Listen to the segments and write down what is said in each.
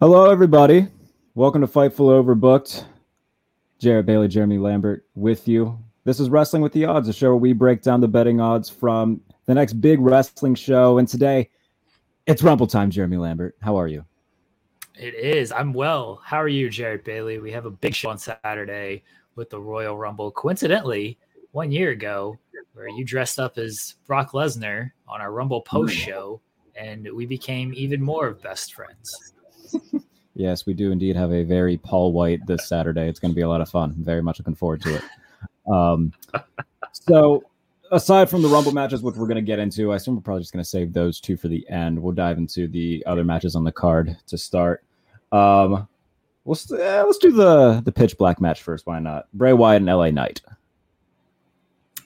Hello, everybody. Welcome to Fightful Overbooked. Jarrett Bailey, Jeremy Lambert with you. This is Wrestling with the Odds, a show where we break down the betting odds from the next big wrestling show. And today, it's Rumble time, Jeremy Lambert. How are you? It is. I'm well. How are you, Jarrett Bailey? We have a big show on Saturday with the Royal Rumble. Coincidentally, one year ago, where you dressed up as Brock Lesnar on our Rumble post show, and we became even more of best friends. Yes, we do indeed have a very Paul White this Saturday. It's going to be a lot of fun. Very much looking forward to it. Um, so, aside from the Rumble matches, which we're going to get into, I assume we're probably just going to save those two for the end. We'll dive into the other matches on the card to start. Um, let's uh, let's do the the pitch black match first. Why not? Bray Wyatt and LA Knight.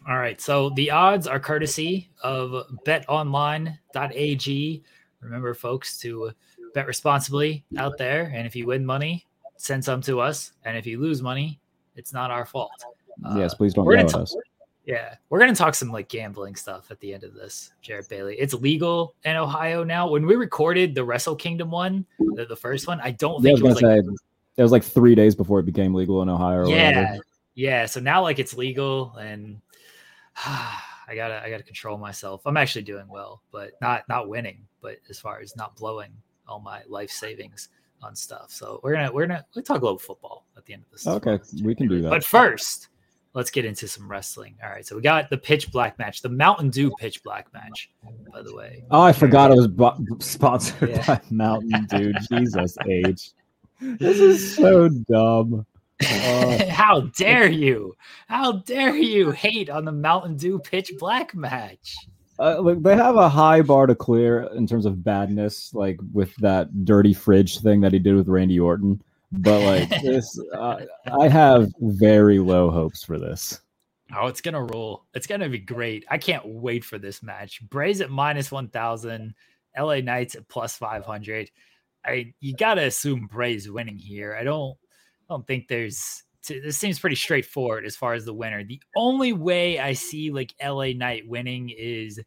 All right. So the odds are courtesy of betonline.ag. Remember, folks, to bet responsibly out there. And if you win money, send some to us. And if you lose money, it's not our fault. Uh, yes, please don't yell at us. Yeah, we're gonna talk some like gambling stuff at the end of this, Jarrett Bailey. It's legal in Ohio now. When we recorded the Wrestle Kingdom one, the, the first one, I don't think yeah, I was it was like, say, it was like three days before it became legal in Ohio. yeah, whatever. yeah. So now like it's legal, and I gotta I gotta control myself. I'm actually doing well, but not not winning. But as far as not blowing all my life savings on stuff. So we're gonna we're gonna we talk a little football at the end of this. Okay, we can do that. But first, let's get into some wrestling. All right, so we got the pitch black match, the Mountain Dew pitch black match. By the way, oh, I forgot it was bu- sponsored yeah. by Mountain Dew. Jesus H. This is so dumb. Uh, How dare you? How dare you hate on the Mountain Dew pitch black match? Uh, look, they have a high bar to clear in terms of badness, like with that dirty fridge thing that he did with Randy Orton. But like this, uh, I have very low hopes for this. Oh, it's gonna roll. It's gonna be great. I can't wait for this match. Bray's at minus one thousand, LA Knights at plus five hundred. I you gotta assume Bray's winning here. I don't, I don't think there's. This seems pretty straightforward as far as the winner. The only way I see like LA Knight winning is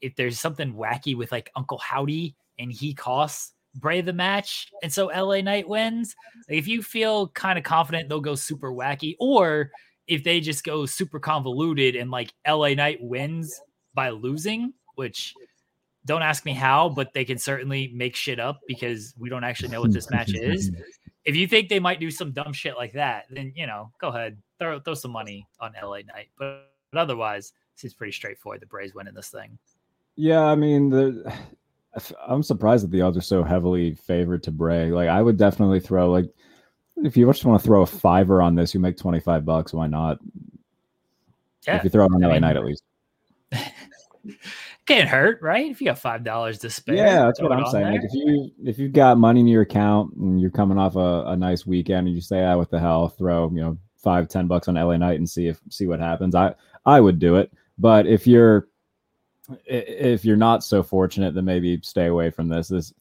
if there's something wacky with like Uncle Howdy and he costs Bray the match, and so LA Knight wins. Like, if you feel kind of confident they'll go super wacky, or if they just go super convoluted and like LA Knight wins by losing, which don't ask me how, but they can certainly make shit up because we don't actually know what this match is. If you think they might do some dumb shit like that, then you know, go ahead, throw throw some money on LA Knight. But, but otherwise, seems pretty straightforward. The Braves winning this thing. Yeah, I mean, the, I'm surprised that the odds are so heavily favored to Bray. Like, I would definitely throw like if you just want to throw a fiver on this, you make 25 bucks. Why not? Yeah, if you throw it on LA mean, night at least. can't hurt, right? If you got five dollars to spare. Yeah, that's what I'm saying. Like if you if you've got money in your account and you're coming off a, a nice weekend and you say, ah, what the hell, throw, you know, five, ten bucks on LA Knight and see if see what happens. I I would do it. But if you're if you're not so fortunate, then maybe stay away from this. This,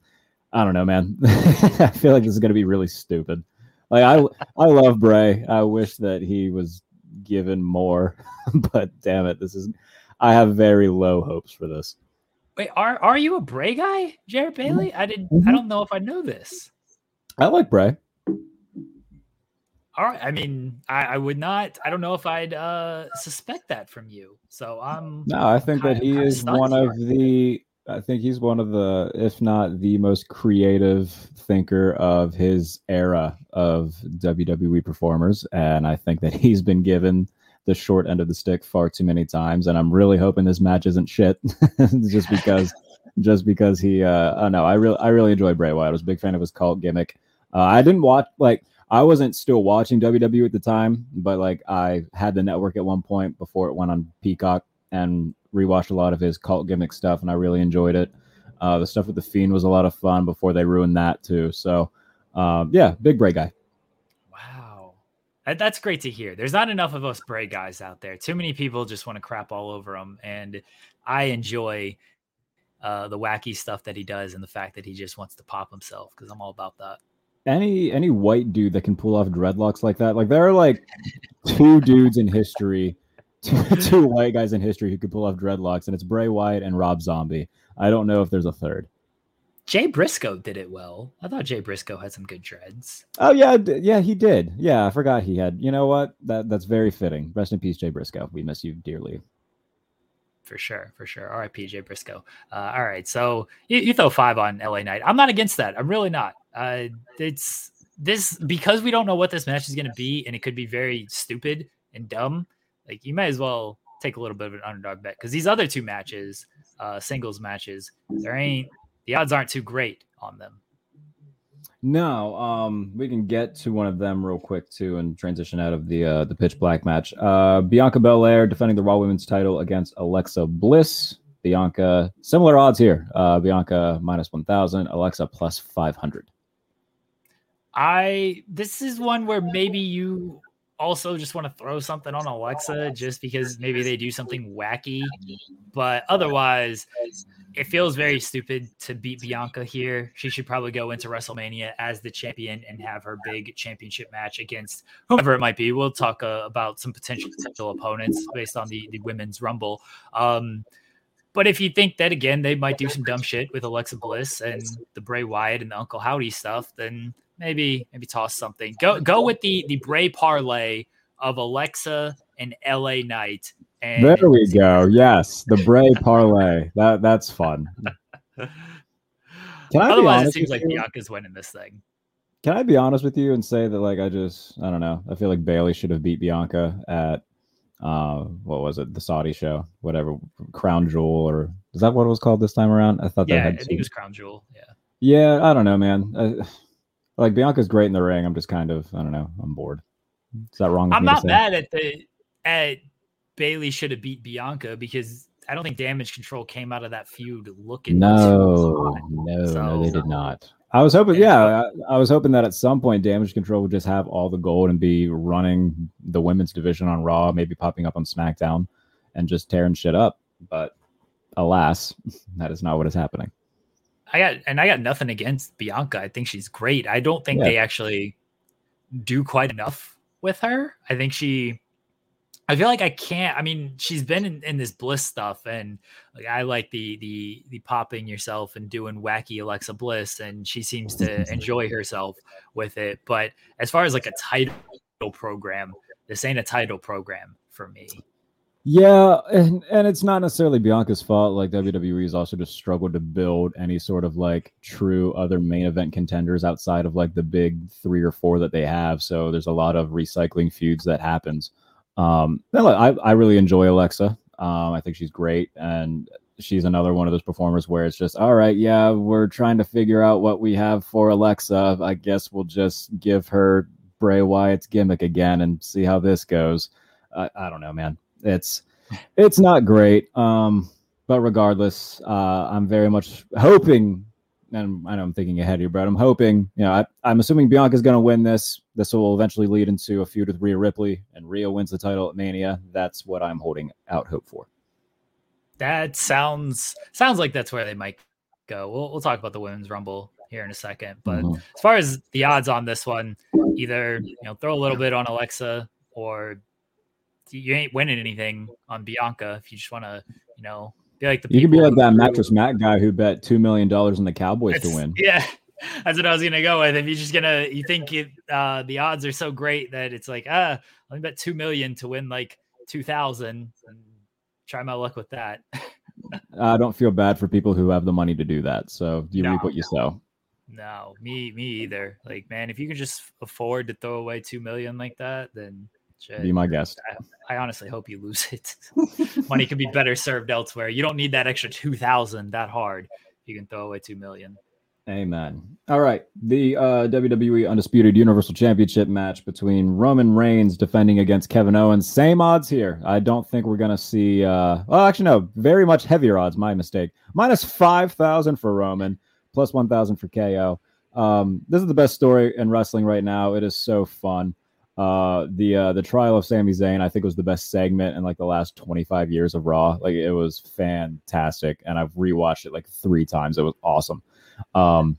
I don't know, man. I feel like this is going to be really stupid. Like I, I love Bray. I wish that he was given more, but damn it, this is. I have very low hopes for this. Wait, are are you a Bray guy, Jarrett Bailey? I didn't. Mm-hmm. I don't know if I know this. I like Bray. All right. I mean, I, I, would not. I don't know if I'd uh, suspect that from you. So I'm. No, I think that he is one of the. I think he's one of the, if not the most creative thinker of his era of WWE performers, and I think that he's been given the short end of the stick far too many times. And I'm really hoping this match isn't shit, just because, just because he. Uh, I don't know. I really, I really enjoy Bray Wyatt. I was a big fan of his cult gimmick. Uh, I didn't watch like I wasn't still watching WWE at the time, but like I had the network at one point before it went on Peacock, and rewatched a lot of his cult gimmick stuff, and I really enjoyed it. Uh, the stuff with the Fiend was a lot of fun before they ruined that too. So, um, yeah, big Bray guy. That's great to hear. There's not enough of us Bray guys out there. Too many people just want to crap all over him, and I enjoy uh, the wacky stuff that he does and the fact that he just wants to pop himself because I'm all about that. Any any white dude that can pull off dreadlocks like that, like there are like two dudes in history, two, two white guys in history who could pull off dreadlocks, and it's Bray Wyatt and Rob Zombie. I don't know if there's a third. Jay Briscoe did it well. I thought Jay Briscoe had some good dreads. Oh yeah, yeah, he did. Yeah, I forgot he had. You know what? That that's very fitting. Rest in peace, Jay Briscoe. We miss you dearly for sure, for sure. All right, PJ Briscoe. Uh, all right, so you, you, throw five on LA Knight. I'm not against that. I'm really not. Uh, it's this because we don't know what this match is going to be, and it could be very stupid and dumb. Like you might as well take a little bit of an underdog bet because these other two matches, uh, singles matches, there ain't the odds aren't too great on them. No, um, we can get to one of them real quick too, and transition out of the uh, the pitch black match. Uh, Bianca Belair defending the Raw Women's title against Alexa Bliss. Bianca, similar odds here. Uh, Bianca minus one thousand, Alexa plus five hundred. I this is one where maybe you also just want to throw something on Alexa just because maybe they do something wacky, but otherwise it feels very stupid to beat Bianca here. She should probably go into WrestleMania as the champion and have her big championship match against whoever it might be. We'll talk uh, about some potential potential opponents based on the, the women's rumble. Um, but if you think that again, they might do some dumb shit with Alexa Bliss and the Bray Wyatt and the Uncle Howdy stuff, then maybe maybe toss something. Go go with the the Bray parlay of Alexa and LA Knight and there we go. Yes, the Bray parlay. That that's fun. Can I Otherwise, it seems like? Bianca's winning this thing. Can I be honest with you and say that like I just I don't know. I feel like Bayley should have beat Bianca at uh what was it the Saudi show whatever Crown Jewel or is that what it was called this time around? I thought yeah, they had I think it was Crown Jewel. Yeah. Yeah, I don't know, man. I, like Bianca's great in the ring. I'm just kind of I don't know. I'm bored. Is that wrong? I'm not mad at the at Bayley should have beat Bianca because I don't think Damage Control came out of that feud looking. No, no, so, no, they did not. I was hoping, yeah, I, I, was hoping that at some point Damage Control would just have all the gold and be running the women's division on Raw, maybe popping up on SmackDown, and just tearing shit up. But alas, that is not what is happening. I got and I got nothing against Bianca. I think she's great. I don't think yeah. they actually do quite enough with her. I think she I feel like I can't. I mean, she's been in, in, this bliss stuff, and like I like the the the popping yourself and doing wacky Alexa Bliss, and she seems to enjoy herself with it. But as far as like a title program, this ain't a title program for me. Yeah, and, and it's not necessarily Bianca's fault. Like WWE has also just struggled to build any sort of like true other main event contenders outside of like the big three or four that they have. So there's a lot of recycling feuds that happens. Um, I, I really enjoy Alexa. Um, I think she's great, and she's another one of those performers where it's just all right. Yeah, we're trying to figure out what we have for Alexa. I guess we'll just give her Bray Wyatt's gimmick again and see how this goes. I, I don't know, man. It's it's not great. Um, but regardless, uh, I'm very much hoping and I know I'm thinking ahead here, but I'm hoping, you know, I, am assuming Bianca's going to win this. This will eventually lead into a feud with Rhea Ripley, and Rhea wins the title at Mania. That's what I'm holding out hope for. That sounds sounds like that's where they might go. We'll we'll talk about the women's rumble here in a second, but mm-hmm. as far as the odds on this one, either you know throw a little bit on Alexa or you ain't winning anything on Bianca if you just want to you know like the you can be like that Mattress Mack guy who bet two million dollars on the Cowboys to win. Yeah, that's what I was gonna go with. If you're just gonna, you think it, uh, the odds are so great that it's like, ah, let me bet two million to win like two thousand and try my luck with that. I don't feel bad for people who have the money to do that. So you no, reap what you sow. No, me, me either. Like, man, if you can just afford to throw away two million like that, then Shit. Be my guest. I, I, honestly hope you lose it. Money could be better served elsewhere. You don't need that extra two thousand that hard. You can throw away two million. Amen. All right. The uh, WWE Undisputed Universal Championship match between Roman Reigns defending against Kevin Owens. Same odds here. I don't think we're going to see. Uh, well, actually, no. Very much heavier odds. My mistake. Minus 5,000 for Roman, plus 1,000 for KO. Um, this is the best story in wrestling right now. It is so fun. Uh, the uh, the trial of Sami Zayn, I think, was the best segment in like the last 25 years of Raw. Like it was fantastic, and I've rewatched it like three times. It was awesome. Um,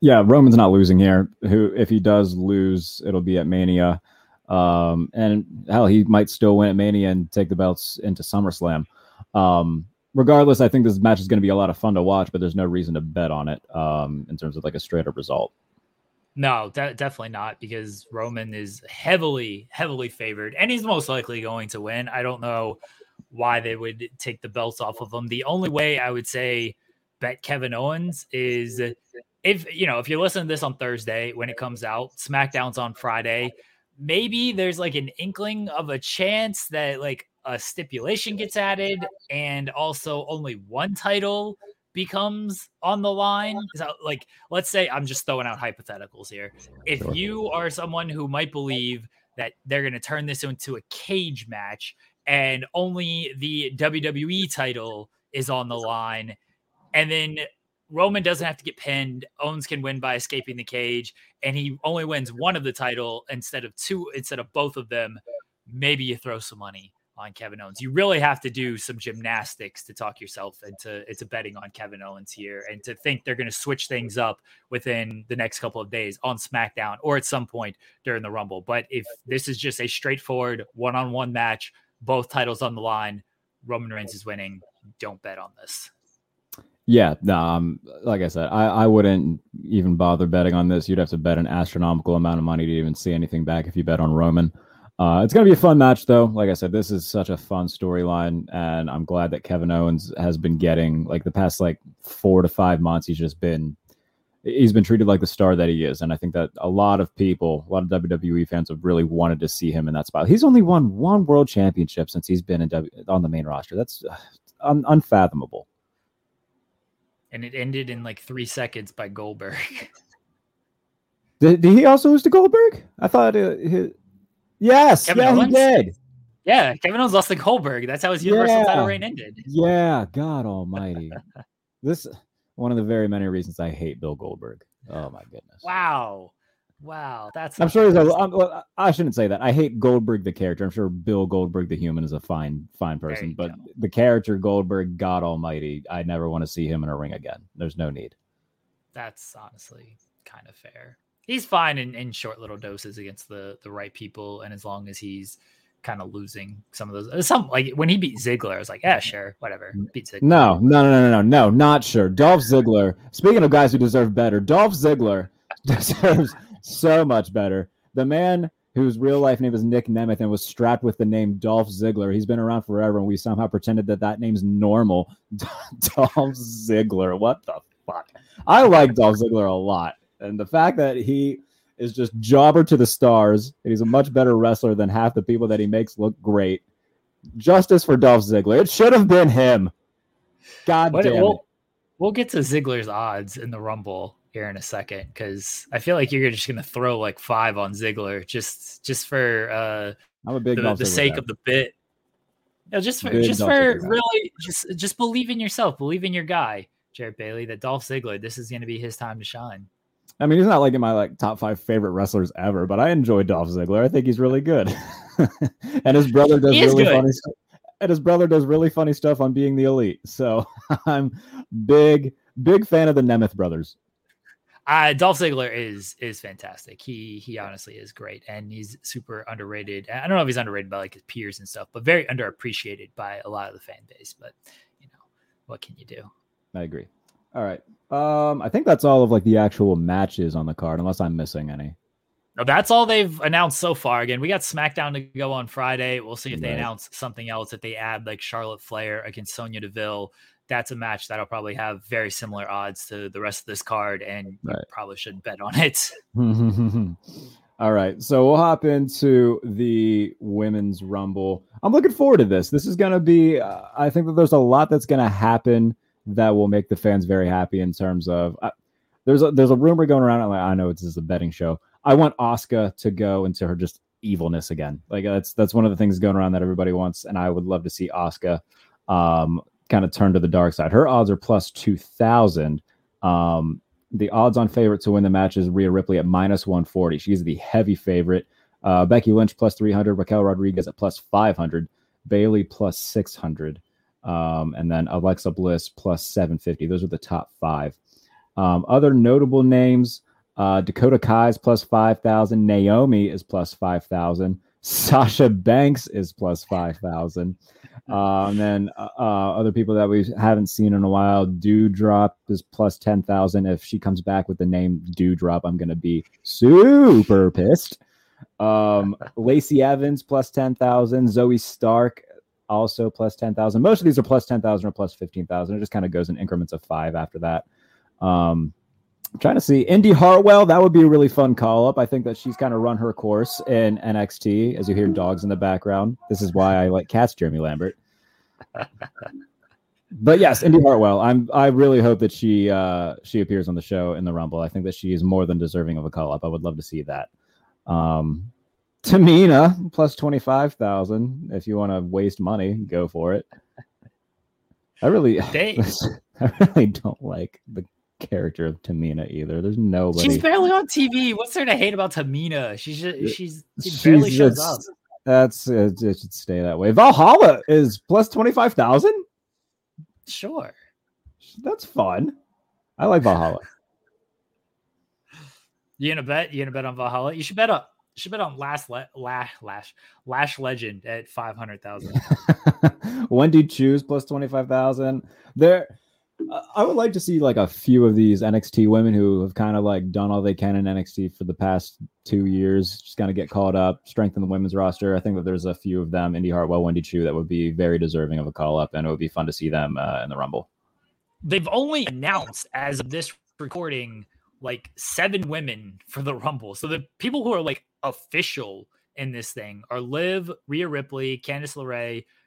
yeah, Roman's not losing here. Who, if he does lose, it'll be at Mania. Um, and hell, he might still win at Mania and take the belts into SummerSlam. Um, regardless, I think this match is going to be a lot of fun to watch, but there's no reason to bet on it um, in terms of like a straight up result. No, de- definitely not because Roman is heavily, heavily favored, and he's most likely going to win. I don't know why they would take the belts off of him. The only way I would say bet Kevin Owens is if you know if you're listening to this on Thursday when it comes out, SmackDown's on Friday. Maybe there's like an inkling of a chance that like a stipulation gets added and also only one title becomes on the line. Like, let's say I'm just throwing out hypotheticals here. If you are someone who might believe that they're going to turn this into a cage match and only the WWE title is on the line, and then Roman doesn't have to get pinned. Owens can win by escaping the cage, and he only wins one of the title instead of two, instead of both of them. Maybe you throw some money on Kevin Owens. You really have to do some gymnastics to talk yourself into into betting on Kevin Owens here, and to think they're going to switch things up within the next couple of days on SmackDown or at some point during the Rumble. But if this is just a straightforward one on one match, both titles on the line, Roman Reigns is winning. Don't bet on this. Yeah, no, um, like I said, I, I wouldn't even bother betting on this. You'd have to bet an astronomical amount of money to even see anything back if you bet on Roman. Uh, it's going to be a fun match, though. Like I said, this is such a fun storyline, and I'm glad that Kevin Owens has been getting like the past like four to five months. He's just been he's been treated like the star that he is, and I think that a lot of people, a lot of WWE fans, have really wanted to see him in that spot. He's only won one world championship since he's been in w- on the main roster. That's uh, un- unfathomable and it ended in like three seconds by Goldberg. did, did he also lose to Goldberg? I thought uh, his, yes, Kevin yeah, Owens? he did. Yeah, Kevin Owens lost to Goldberg. That's how his Universal yeah. title reign ended. Yeah, God Almighty. this one of the very many reasons I hate Bill Goldberg. Oh my goodness. Wow. Wow, that's. I'm sure. He's a, I'm, I shouldn't say that. I hate Goldberg the character. I'm sure Bill Goldberg the human is a fine, fine person, but go. the character Goldberg, God Almighty, I never want to see him in a ring again. There's no need. That's honestly kind of fair. He's fine in, in short little doses against the the right people, and as long as he's kind of losing some of those. Uh, some like when he beat Ziggler, I was like, yeah, sure, whatever. Beat Ziggler. No, no, no, no, no, no, not sure. Dolph Ziggler. Speaking of guys who deserve better, Dolph Ziggler deserves so much better. The man whose real life name is Nick Nemeth and was strapped with the name Dolph Ziggler. He's been around forever, and we somehow pretended that that name's normal. Dolph Ziggler. What the fuck? I like Dolph Ziggler a lot, and the fact that he is just jobber to the stars. And he's a much better wrestler than half the people that he makes look great. Justice for Dolph Ziggler. It should have been him. God what, damn we'll, it. We'll get to Ziggler's odds in the Rumble here in a second because I feel like you're just going to throw like five on Ziggler just just for uh, I'm a big the, the sake of the bit. No, just for big just for really just just believe in yourself, believe in your guy, Jarrett Bailey. That Dolph Ziggler, this is going to be his time to shine. I mean, he's not like in my like top five favorite wrestlers ever, but I enjoy Dolph Ziggler. I think he's really good, and his brother does really good. funny. Stuff. And his brother does really funny stuff on being the elite. So I'm big, big fan of the Nemeth brothers. Uh, Dolph Ziggler is is fantastic. He he honestly is great, and he's super underrated. I don't know if he's underrated by like his peers and stuff, but very underappreciated by a lot of the fan base. But you know, what can you do? I agree. All right. Um, I think that's all of like the actual matches on the card, unless I'm missing any. No, that's all they've announced so far. Again, we got SmackDown to go on Friday. We'll see if they right. announce something else. If they add like Charlotte Flair against Sonya Deville, that's a match that'll probably have very similar odds to the rest of this card, and right. you probably shouldn't bet on it. All right, so we'll hop into the women's rumble. I'm looking forward to this. This is going to be. Uh, I think that there's a lot that's going to happen that will make the fans very happy in terms of. Uh, there's a there's a rumor going around. Like, I know this is a betting show. I want Asuka to go into her just evilness again. Like that's that's one of the things going around that everybody wants, and I would love to see Asuka um, kind of turn to the dark side. Her odds are plus two thousand. Um, the odds on favorite to win the match is Rhea Ripley at minus 140. She's the heavy favorite. Uh, Becky Lynch plus 300. Raquel Rodriguez at plus 500. Bayley plus 600. Um, and then Alexa Bliss plus 750. Those are the top five. Um, other notable names uh, Dakota Kai's plus 5,000. Naomi is plus 5,000. Sasha Banks is plus 5,000. Uh, and then uh, uh, other people that we haven't seen in a while, Doudrop is plus 10,000. If she comes back with the name Doudrop, I'm going to be super pissed. Um, Lacey Evans plus 10,000. Zoey Stark also plus 10,000. Most of these are plus 10,000 or plus 15,000. It just kind of goes in increments of five after that. Um, I'm trying to see Indi Hartwell. That would be a really fun call up. I think that she's kind of run her course in NXT. As you hear dogs in the background, this is why I like cats, Jeremy Lambert. but yes, Indi Hartwell. I'm. I really hope that she uh, she appears on the show in the Rumble. I think that she is more than deserving of a call up. I would love to see that. Um, Tamina plus twenty five thousand. If you want to waste money, go for it. I really, I really don't like the character of Tamina either. There's nobody. She's barely on TV. What's there to hate about Tamina? She's just, uh, she's she barely she's shows just, up. That's it, it. Should stay that way. Valhalla is plus twenty five thousand. Sure, that's fun. I like Valhalla. you gonna bet? You gonna bet on Valhalla? You should bet on. You should bet on last le- lash lash lash legend at five hundred thousand. Wendy Choo's plus twenty five thousand. There I would like to see like a few of these NXT women who have kind of like done all they can in NXT for the past two years, just kind of get called up, strengthen the women's roster. I think that there's a few of them, Indi Hartwell, Wendy Choo that would be very deserving of a call up, and it would be fun to see them uh, in the Rumble. They've only announced as of this recording like seven women for the Rumble. So the people who are like official in this thing are Liv, Rhea Ripley, Candice LeRae,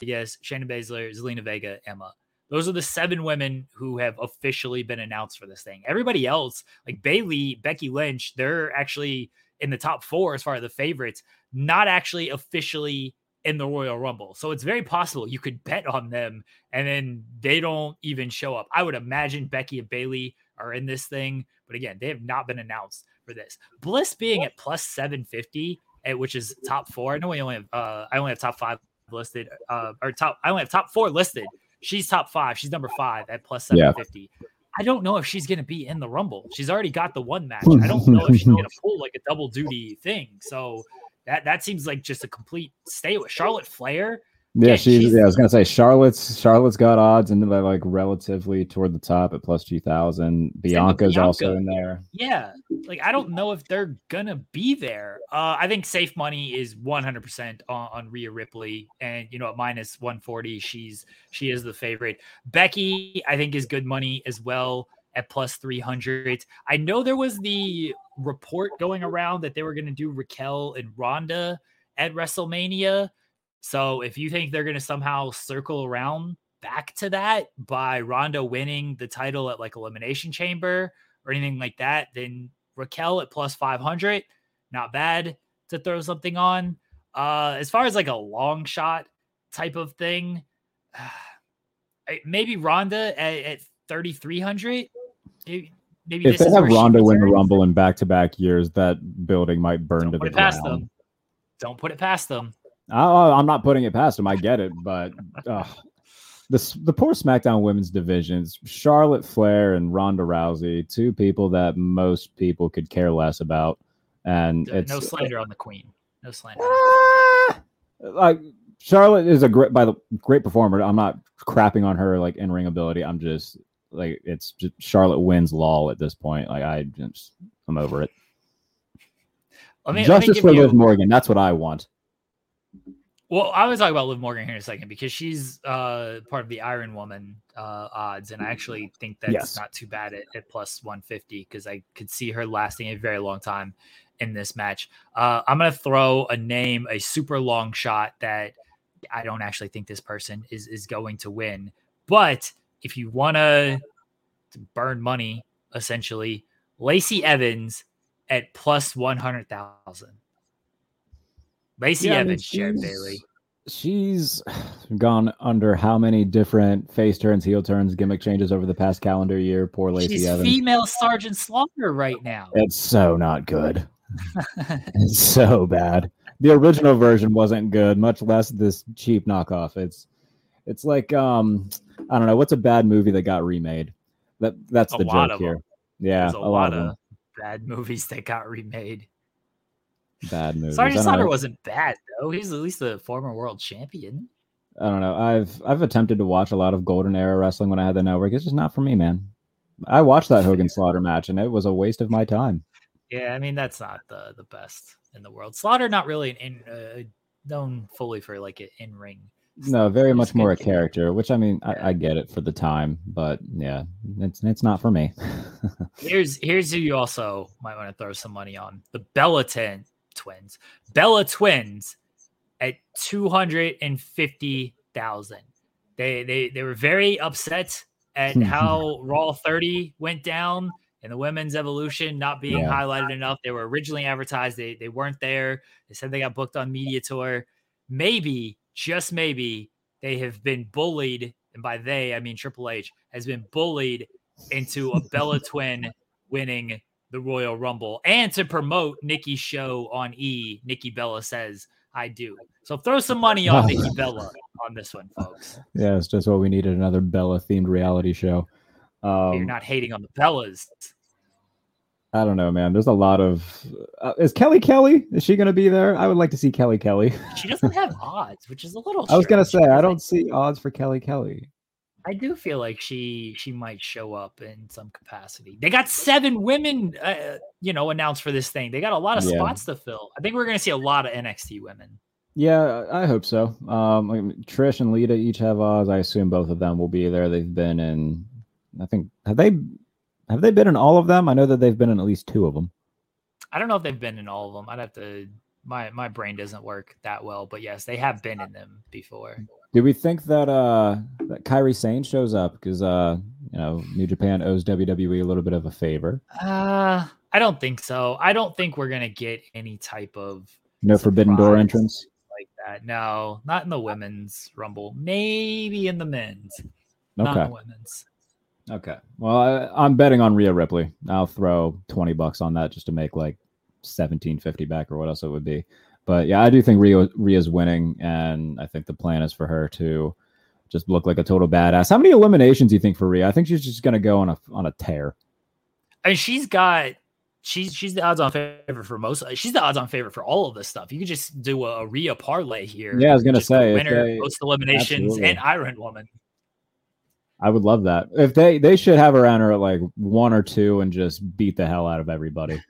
Yes, Shayna Baszler, Zelina Vega, Emma. Those are the seven women who have officially been announced for this thing. Everybody else, like Bayley, Becky Lynch, they're actually in the top four as far as the favorites, not actually officially in the Royal Rumble. So it's very possible you could bet on them and then they don't even show up. I would imagine Becky and Bayley are in this thing, but again, they have not been announced for this. Bliss being at plus 750, eh, which is top four. I know we only have uh I only have top five listed, uh or top I only have top four listed She's top five. She's number five at plus 750. Yeah. I don't know if she's going to be in the Rumble. She's already got the one match. I don't know if she's going to pull like a double duty thing. So that that seems like just a complete stay with Charlotte Flair. Yeah, she's, she's, yeah. I was gonna say Charlotte's Charlotte's got odds and they're like relatively toward the top at plus two thousand. Bianca's Bianca. also in there. Yeah, like I don't know if they're gonna be there. Uh, I think safe money is one hundred percent on Rhea Ripley, and you know at minus one forty, she's she is the favorite. Becky, I think, is good money as well at plus 300. I know there was the report going around that they were going to do Raquel and Ronda at WrestleMania. So if you think they're going to somehow circle around back to that by Ronda winning the title at like Elimination Chamber or anything like that, then Raquel at plus 500, not bad to throw something on. Uh, as far as like a long shot type of thing, maybe Ronda at, at 3,300. Maybe, if they have Ronda win the Rumble in back to back years, that building might burn Don't to the ground. Them. Don't put it past them. I, I'm not putting it past them. I get it, but uh, the the poor SmackDown Women's divisions, Charlotte Flair and Ronda Rousey, two people that most people could care less about, and no, it's no slander on the Queen. No slander. Uh, like Charlotte is a great by the great performer. I'm not crapping on her like in ring ability. I'm just like it's just Charlotte wins law at this point. Like I just I'm over it. Let me, Justice let me for. Liv Morgan. That's what I want. Well, I was talking about Liv Morgan here in a second because she's uh, part of the Iron Woman uh, odds, and I actually think that's yes. not too bad at, at plus 150 because I could see her lasting a very long time in this match. Uh, I'm gonna throw a name, a super long shot that I don't actually think this person is is going to win. But if you want to burn money, essentially, Lacey Evans at plus 100,000. Lacey yeah, Evans, I mean, Bayley. She's gone under how many different face turns, heel turns, gimmick changes over the past calendar year? Poor Lacey She's Evans. female Sergeant Slaughter right now. It's so not good. it's so bad. The original version wasn't good, much less this cheap knockoff. It's it's like um I don't know what's a bad movie that got remade. That that's a the joke here. Yeah, There's a, a lot, lot of bad movies that got remade. Bad movies. Sergeant Slaughter wasn't bad though. He's at least a former world champion. I don't know. I've I've attempted to watch a lot of Golden Era wrestling when I had the network. It's just not for me, man. I watched that Hogan Slaughter match and it was a waste of my time. Yeah, I mean that's not the the best in the world. Slaughter not really in uh, known fully for like an in ring. No, very much more a character, which I mean yeah. I, I, get it for the time, but yeah, it's it's not for me. here's here's who you also might want to throw some money on the Bella ten twins. Bella twins at two hundred and fifty thousand. They they they were very upset at hmm. how Raw 30 went down and the women's evolution not being yeah. highlighted enough. They were originally advertised, they, they weren't there. They said they got booked on media tour. Maybe, just maybe, they have been bullied. And by they, I mean Triple H has been bullied into a Bella twin winning the Royal Rumble and to promote Nikki's show on E. Nikki Bella says, I do. So throw some money on Nikki Bella on this one, folks. Yeah, it's just what we needed another Bella themed reality show. Um, You're not hating on the Bellas. I don't know, man. There's a lot of. Uh, is Kelly Kelly? Is she going to be there? I would like to see Kelly Kelly. she doesn't have odds, which is a little. I was going to say I don't see odds for Kelly Kelly. I do feel like she she might show up in some capacity. They got seven women, uh, you know, announced for this thing. They got a lot of yeah. spots to fill. I think we're going to see a lot of NXT women. Yeah, I hope so. Um, Trish and Lita each have Oz. I assume both of them will be there. They've been in I think have they have they been in all of them? I know that they've been in at least two of them. I don't know if they've been in all of them. I'd have to my my brain doesn't work that well, but yes, they have been in them before. Do we think that uh that Kairi Sane shows up because uh you know New Japan owes WWE a little bit of a favor? Uh I don't think so. I don't think we're gonna get any type of no forbidden door entrance like that. No, not in the women's rumble. Maybe in the men's. Okay. Not in the women's. Okay. Well, I, am betting on Rhea Ripley. I'll throw 20 bucks on that just to make like 1750 back or what else it would be. But yeah, I do think Rhea Rhea's winning, and I think the plan is for her to just look like a total badass. How many eliminations do you think for Rhea? I think she's just gonna go on a on a tear. I mean, she's got she's she's the odds on favorite for most. She's the odds on favorite for all of this stuff. You could just do a, a Rhea parlay here. Yeah, I was gonna say winner, they, most eliminations, absolutely. and Iron Woman. I would love that. If they they should have her around her at like one or two and just beat the hell out of everybody.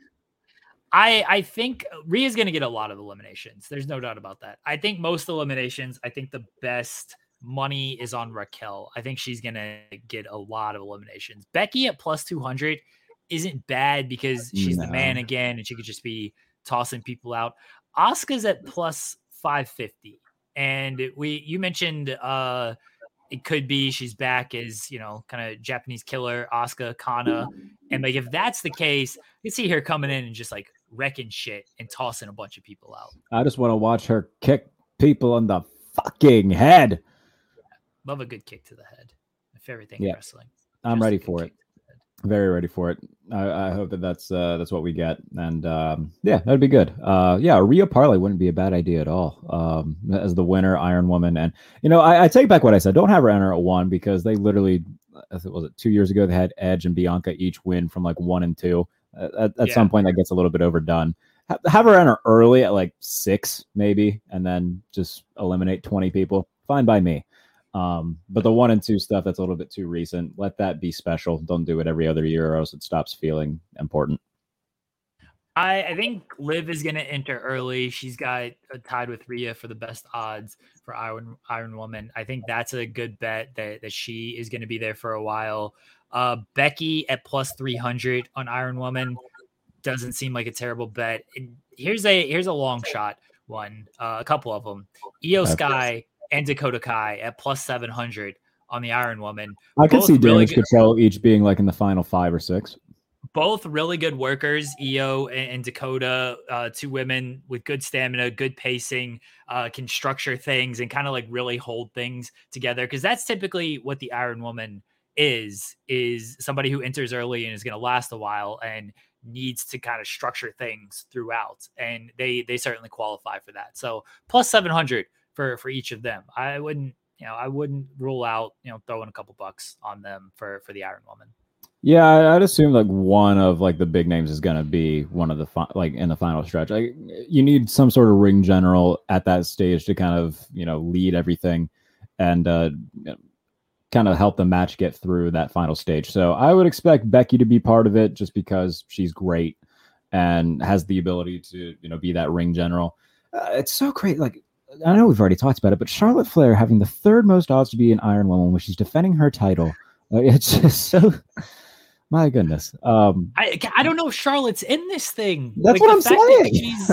I I think Rhea's going to get a lot of eliminations. There's no doubt about that. I think most eliminations. I think the best money is on Raquel. I think she's gonna get a lot of eliminations. Becky at plus two hundred isn't bad because she's no. the man again, and she could just be tossing people out. Asuka's at plus five fifty, and we you mentioned uh it could be she's back as you know kind of Japanese killer Asuka Kana, and like if that's the case, you see her coming in and just like wrecking shit and tossing a bunch of people out. I just want to watch her kick people in the fucking head. Love a good kick to the head. My favorite thing yeah. wrestling. I'm ready for it. Very ready for it. I, I, hope that that's uh, that's what we get, and um, yeah, that'd be good. Uh, yeah, Rhea Parlay wouldn't be a bad idea at all. Um, as the winner, Iron Woman, and you know, I, I, take back what I said. Don't have her enter at one because they literally, was it two years ago, they had Edge and Bianca each win from like one and two. At, at yeah. some point, that gets a little bit overdone. Have her enter early at like six, maybe, and then just eliminate twenty people. Fine by me. Um, but the one and two stuff that's a little bit too recent, let that be special. Don't do it every other year, or else it stops feeling important. I, I think Liv is going to enter early. She's got tied with Rhea for the best odds for Iron Iron Woman. I think that's a good bet that that she is going to be there for a while. Uh, Becky at plus three hundred on Iron Woman doesn't seem like a terrible bet. And here's a here's a long shot one, uh, a couple of them. Iyo Sky and Dakota Kai at plus 700 on the Iron Woman. I could see damage really control each being like in the final five or six. Both really good workers, Iyo and, and Dakota, uh, two women with good stamina, good pacing, uh, can structure things and kind of like really hold things together. Cause that's typically what the Iron Woman is, is somebody who enters early and is going to last a while and needs to kind of structure things throughout. And they, they certainly qualify for that. So plus 700 for for each of them. I wouldn't, you know, I wouldn't rule out, you know, throwing a couple bucks on them for for the Iron Woman. Yeah, I'd assume like one of like the big names is going to be one of the fi- like in the final stretch. Like you need some sort of ring general at that stage to kind of you know lead everything and uh, kind of help the match get through that final stage. So I would expect Becky to be part of it just because she's great and has the ability to you know be that ring general. Uh, it's so great. Like I know we've already talked about it, but Charlotte Flair having the third most odds to be an Iron Woman when she's defending her title. it's just so. My goodness. Um, I I don't know if Charlotte's in this thing. That's like what I'm saying. She's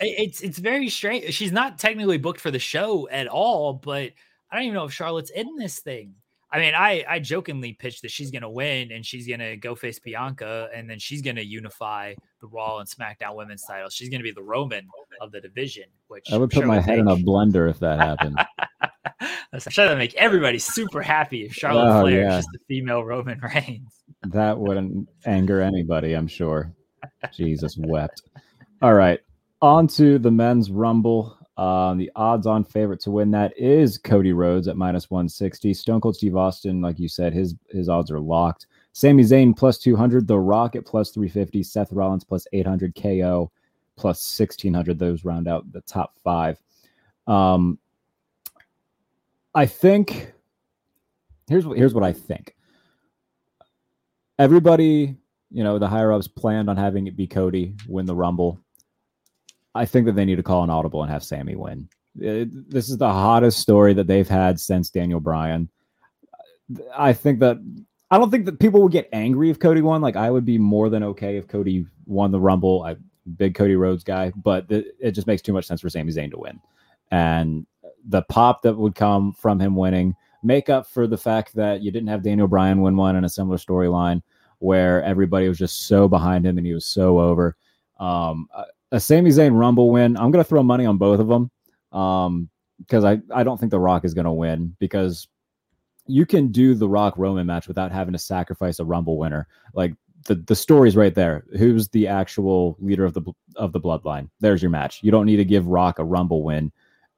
it's it's very strange. She's not technically booked for the show at all, but I don't even know if Charlotte's in this thing. I mean, I I jokingly pitched that she's gonna win and she's gonna go face Bianca, and then she's gonna unify the Raw and SmackDown Women's titles. She's gonna be the Roman of the division. Which I would put my head in a blender if that happened. I'm sure that make everybody super happy if Charlotte oh, Flair yeah. is just the female Roman Reigns. that wouldn't anger anybody, I'm sure. Jesus wept. All right, on to the men's rumble. Um, the odds-on favorite to win that is Cody Rhodes at minus 160. Stone Cold Steve Austin, like you said, his his odds are locked. Sami Zayn plus 200. The Rock at plus 350. Seth Rollins plus 800. KO plus 1600. Those round out the top five. Um, I think here's what here's what I think. Everybody, you know, the higher ups planned on having it be Cody win the Rumble. I think that they need to call an audible and have Sami win. It, this is the hottest story that they've had since Daniel Bryan. I think that I don't think that people would get angry if Cody won. Like I would be more than okay if Cody won the Rumble. I big Cody Rhodes guy, but it just makes too much sense for Sami Zayn to win. And the pop that would come from him winning make up for the fact that you didn't have Daniel Bryan win one in a similar storyline where everybody was just so behind him and he was so over. Um, a Sami Zayn Rumble win. I'm going to throw money on both of them um, because I, I don't think The Rock is going to win because you can do the Rock Roman match without having to sacrifice a Rumble winner. Like the the story's right there. Who's the actual leader of the of the bloodline? There's your match. You don't need to give Rock a Rumble win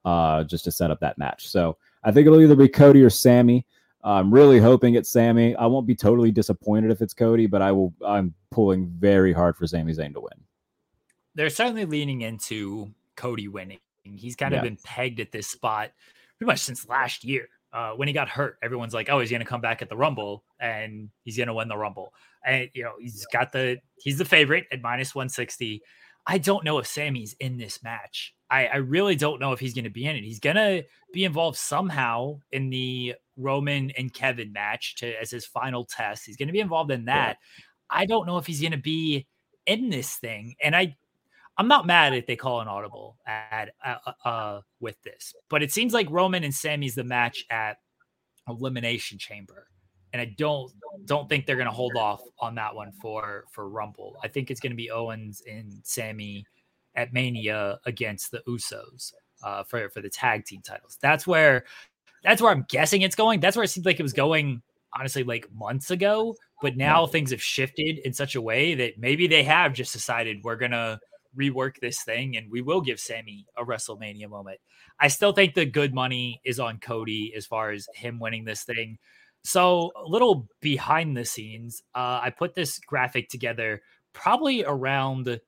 uh, just to set up that match. So I think it'll either be Cody or Sami. I'm really hoping it's Sami. I won't be totally disappointed if it's Cody, but I will. I'm pulling very hard for Sami Zayn to win they're certainly leaning into Cody winning. He's kind of been pegged at this spot pretty much since last year. Uh, when he got hurt, everyone's like, "Oh, he's going to come back at the Rumble and he's going to win the Rumble." And you know, he's got the he's the favorite at minus one sixty. I don't know if Sami's in this match. I, I really don't know if he's going to be in it. He's going to be involved somehow in the Roman and Kevin match to as his final test. He's going to be involved in that. Yeah. I don't know if he's going to be in this thing, and I I'm not mad if they call an audible at uh, uh, uh, with this, but it seems like Roman and Sami's the match at Elimination Chamber, and I don't don't think they're going to hold off on that one for for Rumble. I think it's going to be Owens and Sami at Mania against the Usos uh, for for the tag team titles. That's where that's where I'm guessing it's going. That's where it seems like it was going honestly like months ago, but now things have shifted in such a way that maybe they have just decided we're gonna rework this thing and we will give Sami a WrestleMania moment. I still think the good money is on Cody as far as him winning this thing. So a little behind the scenes, uh, I put this graphic together probably around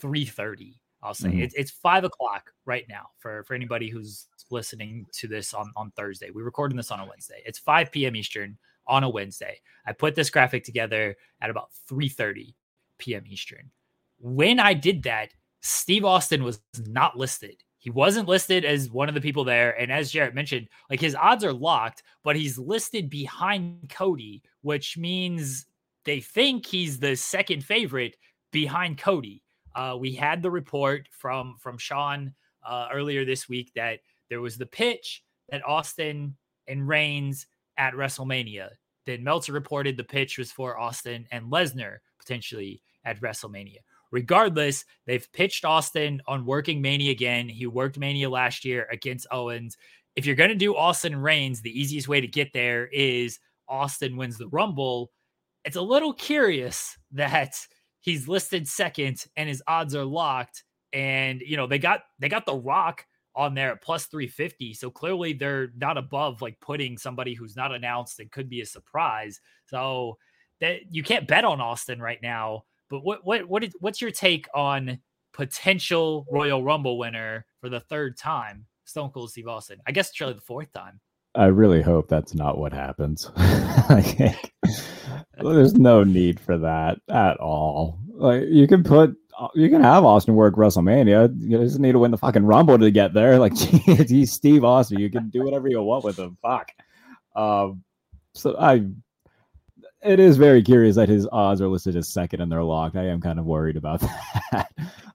3:30. I'll say mm-hmm. it's it's five o'clock right now for for anybody who's listening to this on on Thursday. We're recording this on a Wednesday. It's 5 p.m. Eastern on a Wednesday. I put this graphic together at about 3:30 p.m. Eastern when I did that, Steve Austin was not listed. He wasn't listed as one of the people there. And as Jarrett mentioned, like his odds are locked, but he's listed behind Cody, which means they think he's the second favorite behind Cody. Uh, we had the report from from Sean uh, earlier this week that there was the pitch that Austin and Reigns at WrestleMania. Then Meltzer reported the pitch was for Austin and Lesnar potentially at WrestleMania. Regardless, they've pitched Austin on working Mania again. He worked Mania last year against Owens. If you're going to do Austin Reigns, the easiest way to get there is Austin wins the Rumble. It's a little curious that he's listed second and his odds are locked. And you know they got they got The Rock on there at plus 350. So clearly they're not above like putting somebody who's not announced and could be a surprise. So that you can't bet on Austin right now. But what what what is what's your take on potential Royal Rumble winner for the third time, Stone Cold Steve Austin? I guess really the fourth time. I really hope that's not what happens. there's no need for that at all. Like you can put you can have Austin work WrestleMania. You just need to win the fucking Rumble to get there. Like he's Steve Austin. You can do whatever you want with him. Fuck. Um, so I it is very curious that his odds are listed as second and they're locked. I am kind of worried about that.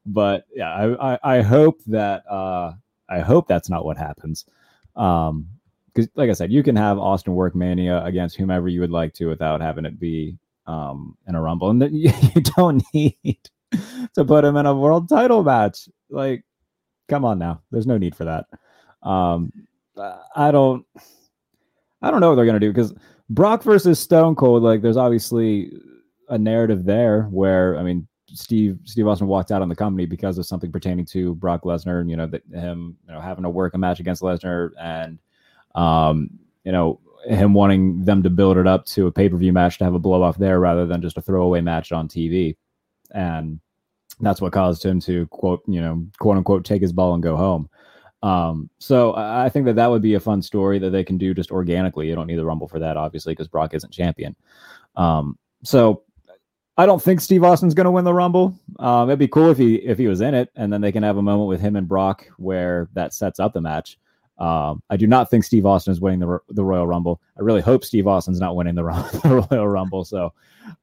but yeah, I, I, I, hope that uh, I hope that's not what happens. Um, because like I said, you can have Austin work Mania against whomever you would like to without having it be um in a rumble, and you, you don't need to put him in a world title match. Like, come on now, there's no need for that. Um, I don't, I don't know what they're gonna do because Brock versus Stone Cold, like there's obviously a narrative there where I mean Steve Steve Austin walked out on the company because of something pertaining to Brock Lesnar, and you know, that him you know having to work a match against Lesnar and um, you know, him wanting them to build it up to a pay-per-view match to have a blow off there rather than just a throwaway match on TV. And that's what caused him to quote, you know, quote unquote take his ball and go home. Um, so I think that that would be a fun story that they can do just organically. You don't need the Rumble for that, obviously, because Brock isn't champion. Um, so I don't think Steve Austin's going to win the Rumble. Um, it'd be cool if he if he was in it, and then they can have a moment with him and Brock where that sets up the match. Um, I do not think Steve Austin is winning the the Royal Rumble. I really hope Steve Austin's not winning the, the Royal Rumble. So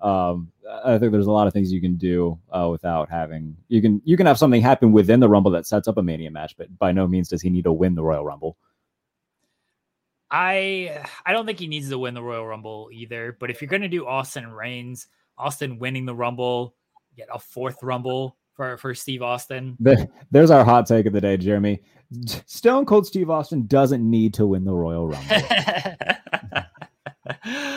um, I think there's a lot of things you can do uh, without having you can you can have something happen within the Rumble that sets up a Mania match, but by no means does he need to win the Royal Rumble. I I don't think he needs to win the Royal Rumble either. But if you're going to do Austin Reigns, Austin winning the Rumble, get a fourth Rumble for for Steve Austin. There's our hot take of the day, Jeremy. Stone Cold Steve Austin doesn't need to win the Royal Rumble.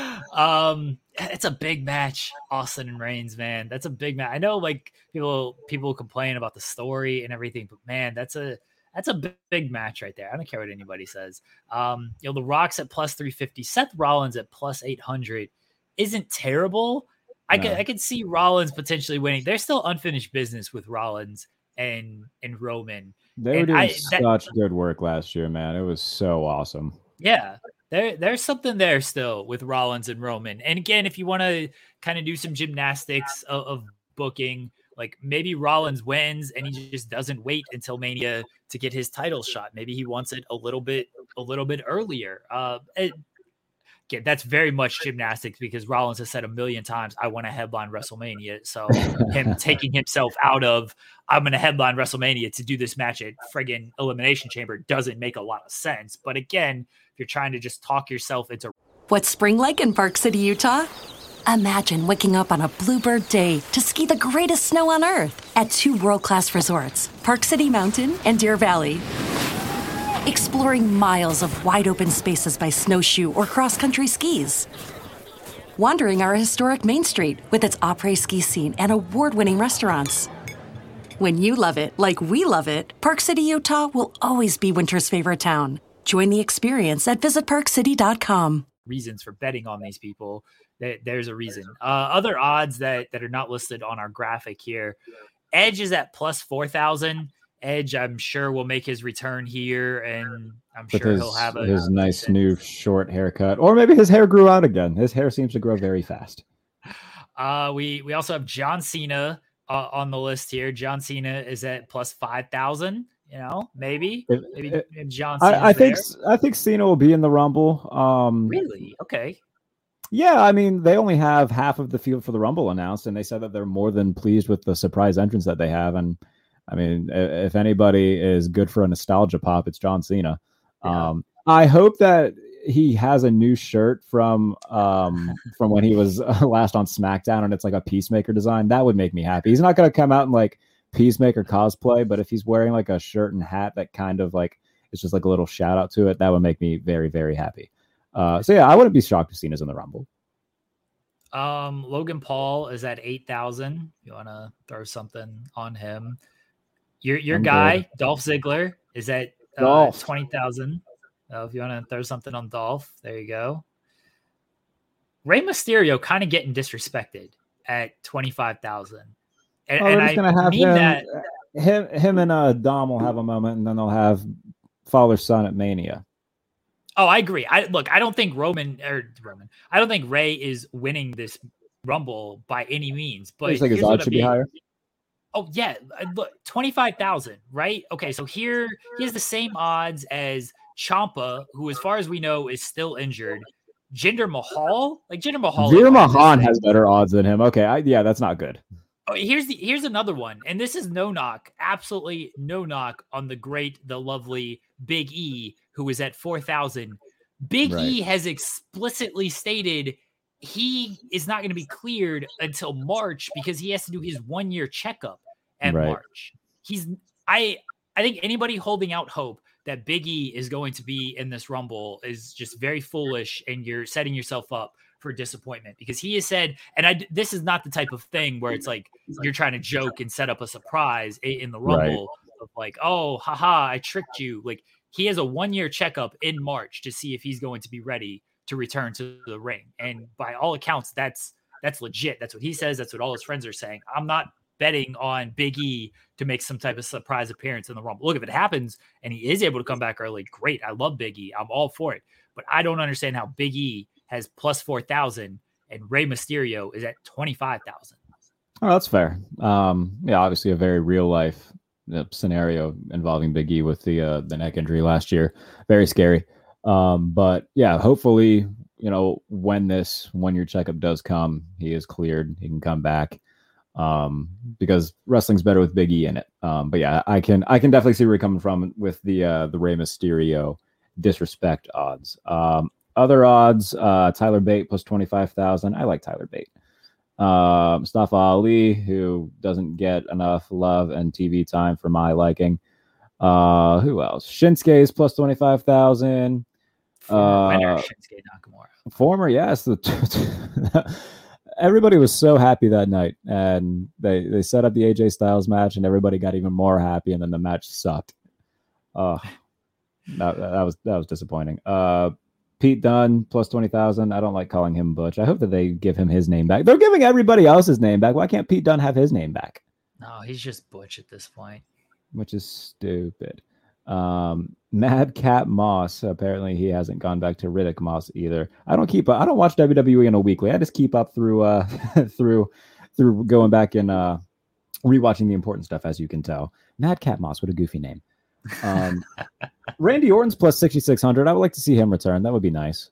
um, it's a big match, Austin and Reigns, man. That's a big match. I know, like people people complain about the story and everything, but man, that's a that's a big, big match right there. I don't care what anybody says. Um, you know, The Rock's at plus three fifty, Seth Rollins at plus eight hundred isn't terrible. I no. could I could see Rollins potentially winning. There's still unfinished business with Rollins and and Roman. They were doing I, that, such good work last year, man. It was so awesome. Yeah, there there's something there still with Rollins and Roman. And again, if you want to kind of do some gymnastics of, of booking, Like maybe Rollins wins and he just doesn't wait until Mania to get his title shot. Maybe he wants it a little bit a little bit earlier. Uh, it, again, that's very much gymnastics because Rollins has said a million times, "I want to headline WrestleMania." So him taking himself out of "I'm going to headline WrestleMania" to do this match at friggin' Elimination Chamber doesn't make a lot of sense. But again, if you're trying to just talk yourself into What's spring like in Park City, Utah? Imagine waking up on a bluebird day to ski the greatest snow on earth at two world class resorts, Park City Mountain and Deer Valley. Exploring miles of wide open spaces by snowshoe or cross country skis. Wandering our historic Main Street with its après ski scene and award winning restaurants. When you love it like we love it, Park City, Utah will always be winter's favorite town. Join the experience at visitparkcity.com. reasons for betting on these people. There's a reason. Uh, other odds that that are not listed on our graphic here. Edge is at plus four thousand. Edge, I'm sure, will make his return here, and I'm With sure his, he'll have a his nice decent- new short haircut, or maybe his hair grew out again. His hair seems to grow very fast. Uh, we we also have John Cena uh, on the list here. John Cena is at plus five thousand. You know, maybe If- maybe if- if John. I, I think. I think Cena will be in the Rumble. Um, really okay. Yeah, I mean, they only have half of the field for the Rumble announced, and they said that they're more than pleased with the surprise entrance that they have. And I mean, if anybody is good for a nostalgia pop, it's John Cena. Yeah. Um, I hope that he has a new shirt from um, from when he was uh, last on SmackDown, and it's like a Peacemaker design. That would make me happy. He's not going to come out in like Peacemaker cosplay, but if he's wearing like a shirt and hat that kind of like it's just like a little shout out to it, that would make me very very happy. Uh, so yeah, I wouldn't be shocked if Cena's in the Rumble. Um, Logan Paul is at eight thousand. You want to throw something on him? Your your I'm guy good. Dolph Ziggler is at uh, Dolph. twenty thousand. Uh, if you want to throw something on Dolph, there you go. Rey Mysterio kind of getting disrespected at twenty five thousand, and, Oh, and I gonna have mean him, that. him, him and uh, Dom will have a moment, and then they'll have father son at Mania. Oh, I agree. I look. I don't think Roman or Roman. I don't think Rey is winning this Rumble by any means. But I think his odds should be higher. Oh yeah, uh, look, twenty five thousand, right? Okay, so here he has the same odds as Ciampa, who, as far as we know, is still injured. Jinder Mahal, like Jinder Mahal, Jinder ain't winning this Mahal has better odds than him. Okay, I, yeah, that's not good. Oh, here's the here's another one, and this is no knock, absolutely no knock on the great, the lovely Big E, who is at four thousand. Big E has explicitly stated he is not going to be cleared until March because he has to do his one year checkup at Right. March. He's I I think anybody holding out hope that Big E is going to be in this Rumble is just very foolish, and you're setting yourself up for disappointment because he has said, and I this is not the type of thing where it's like you're trying to joke and set up a surprise in the Right. Rumble of like, oh, haha, I tricked you. Like he has a one year checkup in March to see if he's going to be ready to return to the ring, and by all accounts, that's that's legit. That's what he says. That's what all his friends are saying. I'm not betting on Big E to make some type of surprise appearance in the Rumble. Look, if it happens and he is able to come back early, great. I love Big E. I'm all for it. But I don't understand how Big E has plus 4,000 and Rey Mysterio is at 25,000. Oh, that's fair. Um, yeah, obviously a very real life uh, scenario involving Big E with the uh, the neck injury last year. Very scary. Um, but yeah, hopefully, you know, when this one year checkup does come, he is cleared. He can come back. Um, because wrestling's better with Big E in it. Um, but yeah, I can I can definitely see where you're coming from with the uh the Rey Mysterio disrespect odds. Um, other odds, uh, Tyler Bate plus twenty five thousand. I like Tyler Bate. Uh, Mustafa Ali, who doesn't get enough love and TV time for my liking. Uh, who else? Shinsuke is plus twenty five thousand. Former winner Uh, Shinsuke Nakamura. Former, yes. The everybody was so happy that night, and they they set up the AJ Styles match, and everybody got even more happy, and then the match sucked. Uh, that, that was that was disappointing. Uh, Pete Dunne plus twenty thousand. I don't like calling him Butch. I hope that they give him his name back. They're giving everybody else's name back. Why can't Pete Dunne have his name back? No, he's just Butch at this point. Which is stupid. Um, Madcap Moss. Apparently, he hasn't gone back to Riddick Moss either. I don't keep. I don't watch WWE on a weekly. I just keep up through uh through through going back and uh rewatching the important stuff, as you can tell. Madcap Moss, what a goofy name. Um, Randy Orton's plus 6,600. I would like to see him return. That would be nice.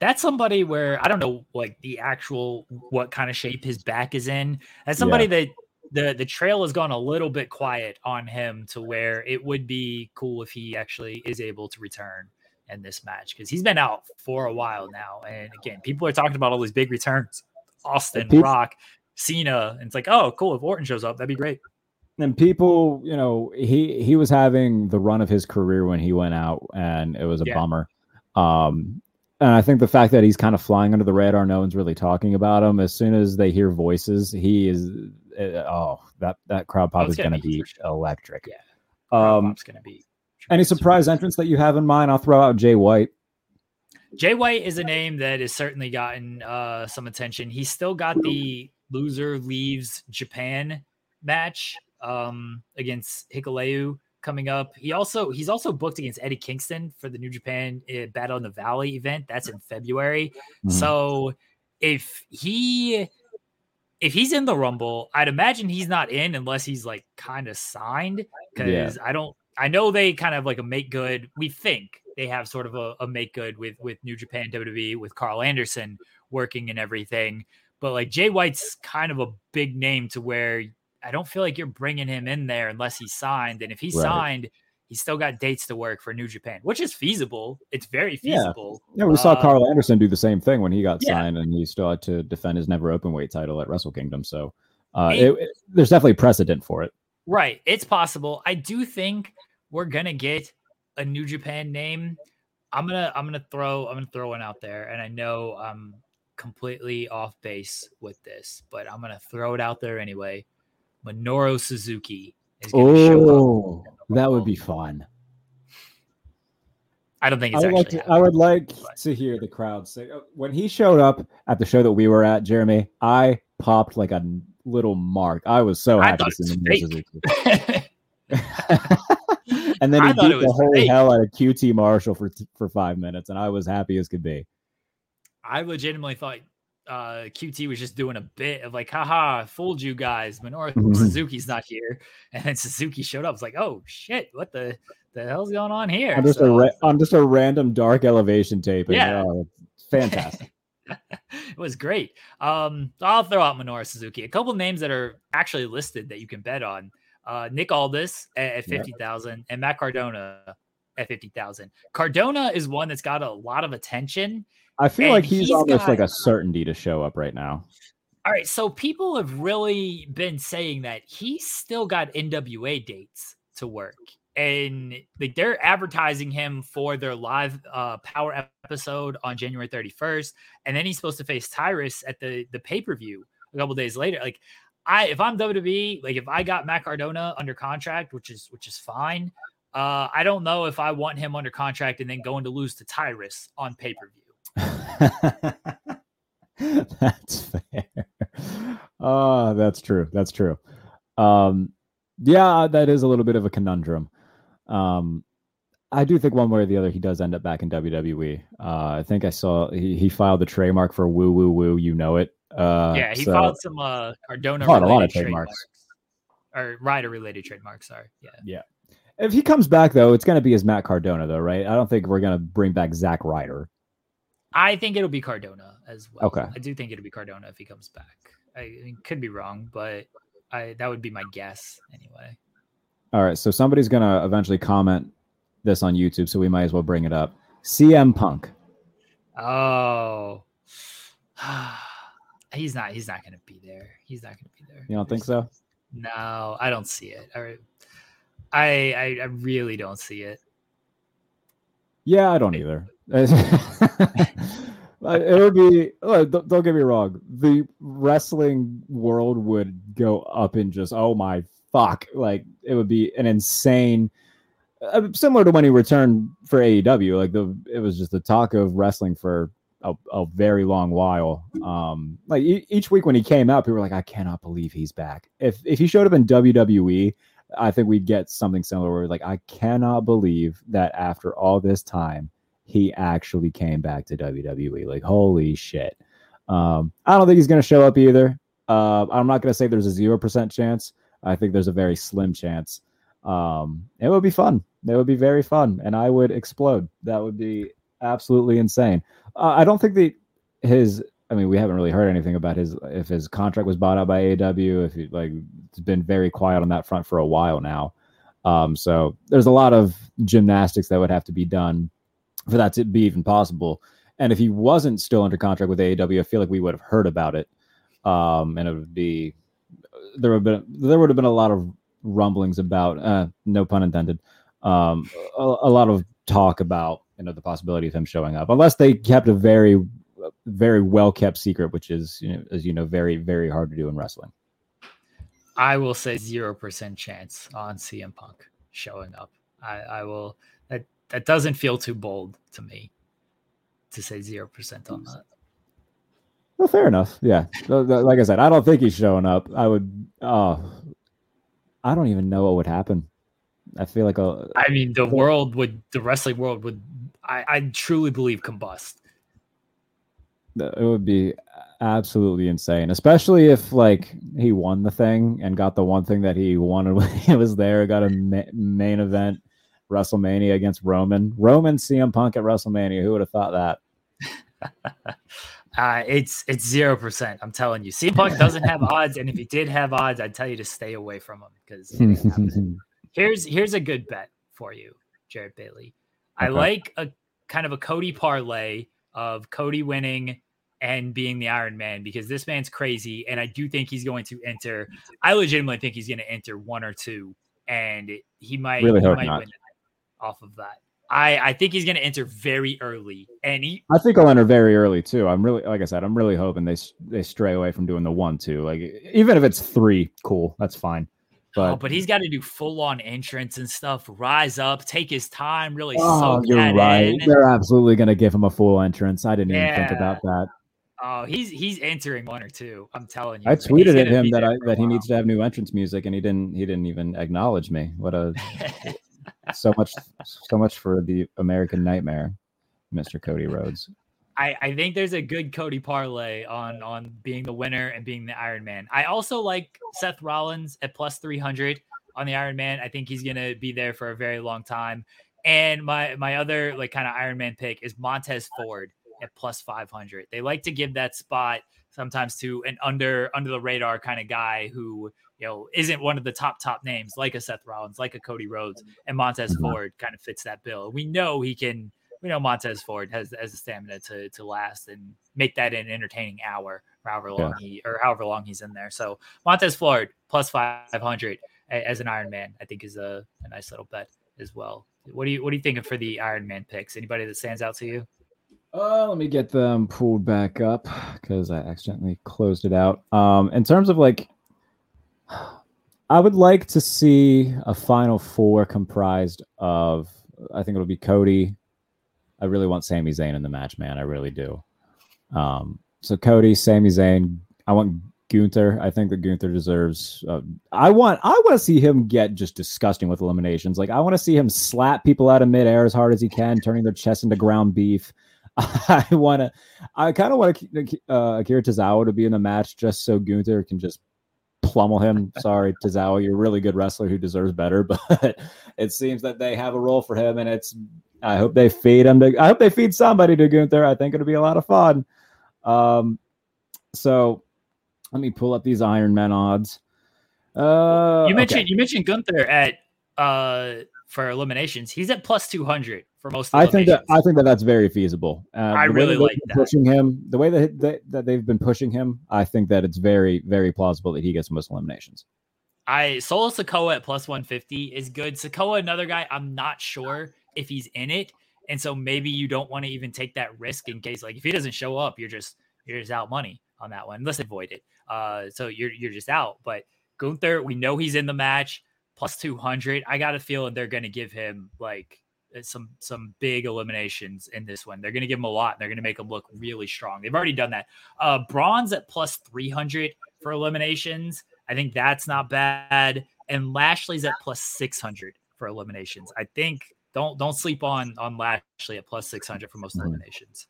That's somebody where I don't know, like the actual what kind of shape his back is in. As somebody yeah. that the the trail has gone a little bit quiet on him to where it would be cool if he actually is able to return in this match because he's been out for a while now. And again, people are talking about all these big returns, Austin, people, Rock, Cena, and it's like, oh, cool. If Orton shows up, that'd be great. And people, you know, he he was having the run of his career when he went out, and it was a yeah. bummer. Um, and I think the fact that he's kind of flying under the radar, no one's really talking about him. As soon as they hear voices, he is. Uh, oh, that that crowd pop oh, is going to be, be sure. electric. Yeah, um, it's going to be. Any surprise entrance that you have in mind? I'll throw out Jay White. Jay White is a name that has certainly gotten uh, some attention. He's still got the loser leaves Japan match um, against Hikuleo coming up. He also he's also booked against Eddie Kingston for the New Japan uh, Battle in the Valley event. That's in February. Mm-hmm. So if he if he's in the Rumble, I'd imagine he's not in unless he's like kind of signed because yeah. I don't. I know they kind of like a make good. We think they have sort of a, a make good with with New Japan WWE with Karl Anderson working and everything. But like Jay White's kind of a big name to where I don't feel like you're bringing him in there unless he's signed. And if he's right. signed, he's still got dates to work for New Japan, which is feasible. It's very feasible. Yeah, yeah we saw uh, Karl Anderson do the same thing when he got yeah. signed, and he still had to defend his NEVER Openweight title at Wrestle Kingdom. So uh, it, it, there's definitely precedent for it. Right, it's possible. I do think we're gonna get a New Japan name. I'm gonna I'm gonna throw I'm gonna throw one out there, and I know I'm completely off base with this, but I'm gonna throw it out there anyway. Minoru Suzuki is going to oh. That would be fun. I don't think it's I would like to, I would like but. to hear the crowd say uh, when he showed up at the show that we were at, Jeremy. I popped like a little mark. I was so happy to see Suzuki. and then he beat the holy fake. hell out of QT Marshall for for five minutes, and I was happy as could be. I legitimately thought uh, QT was just doing a bit of like, haha, fooled you guys. Minoru mm-hmm. Suzuki's not here. And then Suzuki showed up. It's like, oh shit, what the the hell's going on here? I'm just, so, a, ra- I'm just a random dark elevation tape. Yeah. Oh, fantastic. it was great. Um, I'll throw out Minoru Suzuki. A couple names that are actually listed that you can bet on. Uh, Nick Aldis at, at 50,000 and Matt Cardona at 50,000. Cardona is one that's got a lot of attention I feel like he's, he's almost got, like a certainty to show up right now. All right, so people have really been saying that he's still got NWA dates to work. And like they're advertising him for their live uh, power episode on January 31st, and then he's supposed to face Tyrus at the the pay per view a couple days later. Like, I if I'm WWE, like if I got Matt Cardona under contract, which is which is fine, uh, I don't know if I want him under contract and then going to lose to Tyrus on pay per view. that's fair. Oh, that's true. That's true. Um, yeah, that is a little bit of a conundrum. Um, I do think one way or the other he does end up back in WWE. Uh, I think I saw he, he filed the trademark for woo woo woo. You know it. Uh, yeah, he so, filed some uh, Cardona a lot of trademarks. or Ryder related trademarks. Sorry. Yeah. Yeah. If he comes back though, it's going to be as Matt Cardona though, right? I don't think we're going to bring back Zack Ryder. I think it'll be Cardona as well. Okay. I do think it'll be Cardona if he comes back. I, I could be wrong, but I that would be my guess anyway. All right. So somebody's gonna eventually comment this on YouTube, so we might as well bring it up. CM Punk. Oh. he's not he's not gonna be there. He's not gonna be there. You don't think so? No, I don't see it. I I I really don't see it. Yeah, I don't either. It would be. Don't get me wrong. The wrestling world would go up in just oh my fuck! Like it would be an insane. Uh, similar to when he returned for AEW, like the it was just the talk of wrestling for a, a very long while. Um, like e- each week when he came out, people were like, "I cannot believe he's back." If if he showed up in WWE, I think we'd get something similar. Where like, I cannot believe that after all this time, he actually came back to WWE. Like, holy shit. Um, I don't think he's going to show up either. Uh, I'm not going to say there's a zero percent chance. I think there's a very slim chance. Um, it would be fun. It would be very fun, and I would explode. That would be absolutely insane. Uh, I don't think the his. I mean, we haven't really heard anything about his if his contract was bought out by AEW. If he like, it's been very quiet on that front for a while now. Um, so there's a lot of gymnastics that would have to be done for that to be even possible. And if he wasn't still under contract with AEW, I feel like we would have heard about it. Um, and it would be there would have been there would have been a lot of rumblings about uh, no pun intended um, a, a, lot of talk about you know the possibility of him showing up unless they kept a very very well kept secret which is you know as you know very very hard to do in wrestling i will say 0% chance on cm punk showing up i i will that doesn't feel too bold to me to say 0% on that well, fair enough. Yeah, like I said, I don't think he's showing up. I would. Oh, I don't even know what would happen. I feel like a. I mean, the world would, the wrestling world would, I, I truly believe, combust. It would be absolutely insane, especially if like he won the thing and got the one thing that he wanted when he was there. Got a ma- main event WrestleMania against Roman. Roman CM Punk at WrestleMania. Who would have thought that? Uh, it's it's zero percent. I'm telling you, CM Punk doesn't have odds, and if he did have odds, I'd tell you to stay away from him because here's here's a good bet for you, Jarrett Bailey. Okay. I like a kind of a Cody parlay of Cody winning and being the Iron Man because this man's crazy, and I do think he's going to enter. I legitimately think he's going to enter one or two, and he might really he might not. win off of that. I, I think he's going to enter very early, and he. I think I'll enter very early too. I'm really, like I said, I'm really hoping they they stray away from doing the one two. Like even if it's three, cool, that's fine. But, oh, but he's got to do full on entrance and stuff. Rise up, take his time, really. Oh, you're right. In. They're absolutely going to give him a full entrance. I didn't yeah. even think about that. Oh, he's he's entering one or two. I'm telling you. I tweeted at him that I that he needs to have new entrance music, and he didn't. He didn't even acknowledge me. What a so much, so much for the American Nightmare, Mister Cody Rhodes. I, I think there's a good Cody parlay on on being the winner and being the Iron Man. I also like Seth Rollins at plus 300 on the Iron Man. I think he's gonna be there for a very long time. And my my other like kind of Iron Man pick is Montez Ford at plus 500. They like to give that spot sometimes to an under under the radar kind of guy who you know isn't one of the top top names like a Seth Rollins, like a Cody Rhodes, and Montez mm-hmm. Ford kind of fits that bill. We know he can. We know Montez Ford has has the stamina to to last and make that an entertaining hour, however long yeah. he or however long he's in there. So Montez Ford plus five hundred as an Iron Man, I think is a, a nice little bet as well. What do you what are you thinking for the Iron Man picks? Anybody that stands out to you? Uh, let me get them pulled back up because I accidentally closed it out. Um, in terms of like, I would like to see a final four comprised of. I think it'll be Cody. I really want Sami Zayn in the match, man. I really do. Um, so Cody, Sami Zayn. I want Gunther. I think that Gunther deserves. Uh, I want. I want to see him get just disgusting with eliminations. Like I want to see him slap people out of midair as hard as he can, turning their chest into ground beef. I want to, I kind of want uh, Akira Tozawa to be in the match just so Gunther can just pummel him. Sorry, Tozawa, you're a really good wrestler who deserves better, but it seems that they have a role for him, and it's. I hope they feed him to. I hope they feed somebody to Gunther. I think it'll be a lot of fun. Um, so let me pull up these Iron Man odds. Uh, you mentioned okay. you mentioned Gunther at uh for eliminations. He's at plus two hundred for most. I think that I think that that's very feasible. Uh, I really like that. pushing him. The way that they, that they've been pushing him, I think that it's very very plausible that he gets most eliminations. I Solo Sikoa at plus one fifty is good. Sikoa, another guy, I'm not sure if he's in it, and so maybe you don't want to even take that risk in case like if he doesn't show up, you're just you're just out money on that one. Let's avoid it. Uh, so you're you're just out. But Gunther, we know he's in the match plus 200. I got a feeling they're going to give him like uh, some some big eliminations in this one. They're going to give him a lot. And they're going to make him look really strong. They've already done that. Uh, Braun's at plus 300 for eliminations. I think that's not bad. And Lashley's at plus 600 for eliminations. I think don't don't sleep on on Lashley at plus 600 for most mm-hmm. eliminations.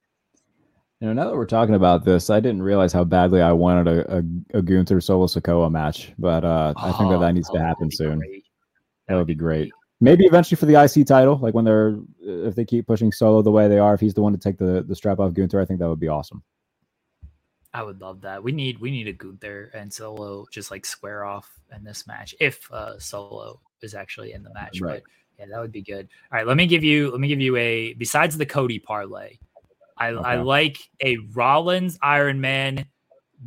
You know, now that we're talking about this, I didn't realize how badly I wanted a, a, a Gunther Solo Sikoa match, but uh, I think that that needs to Oh, happen soon. great. That would be great. Maybe eventually for the IC title, like when they're if they keep pushing Solo the way they are, if he's the one to take the the strap off Gunther, I think that would be awesome. I would love that. We need we need a Gunther and Solo just like square off in this match if uh Solo is actually in the match. Right. But yeah, that would be good. All right, let me give you let me give you a besides the Cody parlay. I, I like a Rollins Iron Man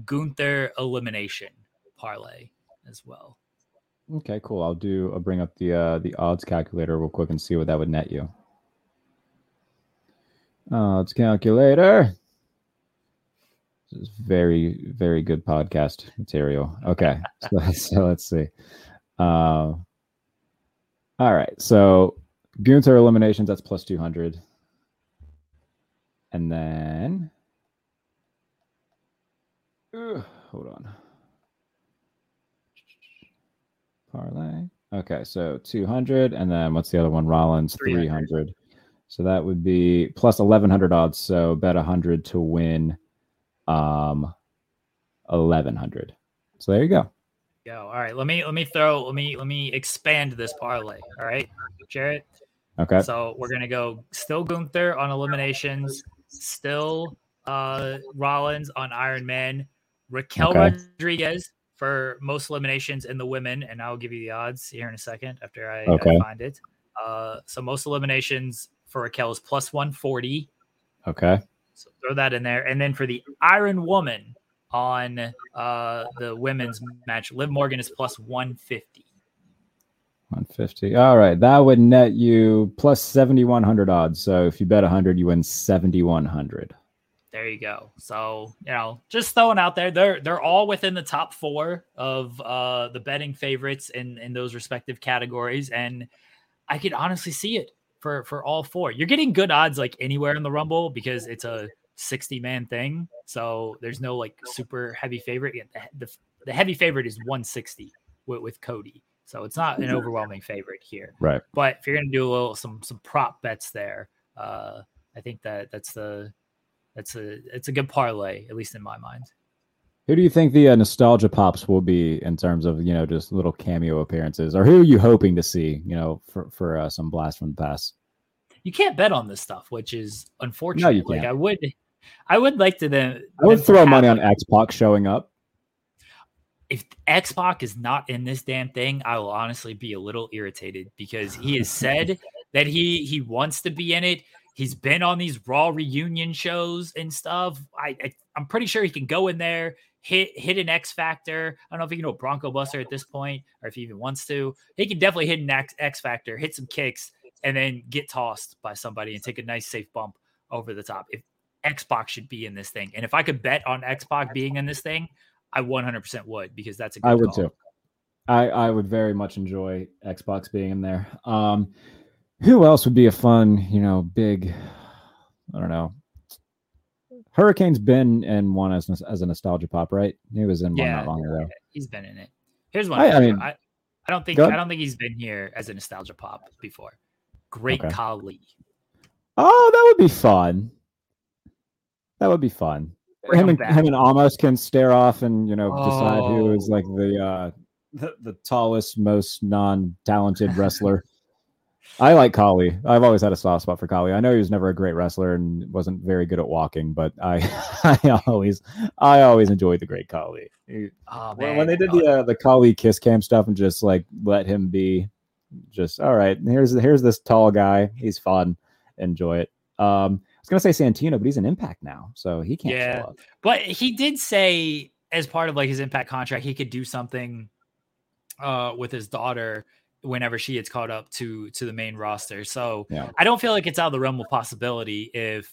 Gunther elimination parlay as well. Okay, cool. I'll do. I'll bring up the uh, the odds calculator real quick and see what that would net you. Odds calculator. This is very very good podcast material. Okay, so, so let's see. Uh, all right, so Gunther eliminations that's plus two hundred, and then Ugh, hold on. Parlay. Okay, so 200. And then what's the other one? Rollins, 300. 300. So that would be plus 1100 odds. So bet 100 to win um 1100. So there you go. Go. All right, let me let me throw let me let me expand this parlay. All right, Jarrett. Okay. So we're gonna go still Gunther on eliminations, still uh Rollins on Iron Man, Raquel Okay. Rodriguez for most eliminations in the women, and I'll give you the odds here in a second after I, I Okay. find it. Uh so most eliminations for Raquel is plus 140. Okay. So throw that in there. And then for the Iron Woman on uh the women's match, Liv Morgan is plus 150. 150. All right. That would net you plus 7100 odds. So if you bet 100, you win 7100. There you go. So, you know, just throwing out there, they're they're all within the top four of uh the betting favorites in in those respective categories. And I could honestly see it for for all four. You're getting good odds like anywhere in the rumble because it's a 60 man thing. So there's no like super heavy favorite. The, the, the heavy favorite is 160 with, with Cody. So it's not an overwhelming favorite here. Right. But if you're gonna do a little some some prop bets there, uh, I think that that's the that's a it's a good parlay, at least in my mind. Who do you think the uh, nostalgia pops will be in terms of you know just little cameo appearances, or who are you hoping to see? You know, for for uh, some blast from the past. You can't bet on this stuff, which is unfortunate. No, you Like can't. I would, I would like to then. I would throw money on like, X Pac showing up. If X Pac is not in this damn thing, I will honestly be a little irritated because he has said that he he wants to be in it. He's been on these Raw reunion shows and stuff. I, I I'm pretty sure he can go in there, hit hit an X Factor. I don't know if he can do a Bronco Buster at this point, or if he even wants to. He can definitely hit an X, X Factor, hit some kicks, and then get tossed by somebody and take a nice safe bump over the top. If X Pac should be in this thing, and if I could bet on X Pac being in this thing, I 100% would because that's a good I would call. too. I I would very much enjoy X Pac being in there. Um, who else would be a fun, you know, big? I don't know. Hurricane's been in one as as a nostalgia pop, right? He was in one Yeah, not long ago. He's been in it. Here's one. I- I mean- I, I don't think I don't think he's been here as a nostalgia pop before. Great Okay. Khali. Oh, that would be fun. That would be fun. Bring him him and back. him and Omos can stare off and you know decide who is Oh. like the uh the, the tallest, most non-talented wrestler. I like Khali. I've always had a soft spot for Khali. I know he was never a great wrestler and wasn't very good at walking, but I I always I always enjoyed the great Khali. Oh when, man. when they did the uh, the Khali kiss cam stuff and just like let him be just all right here's here's this tall guy he's fun enjoy it um i was gonna say santino but he's an impact now so he can't Yeah. But he did say, as part of like his impact contract, he could do something uh, with his daughter whenever she gets caught up to to the main roster. So Yeah. I don't feel like it's out of the realm of possibility if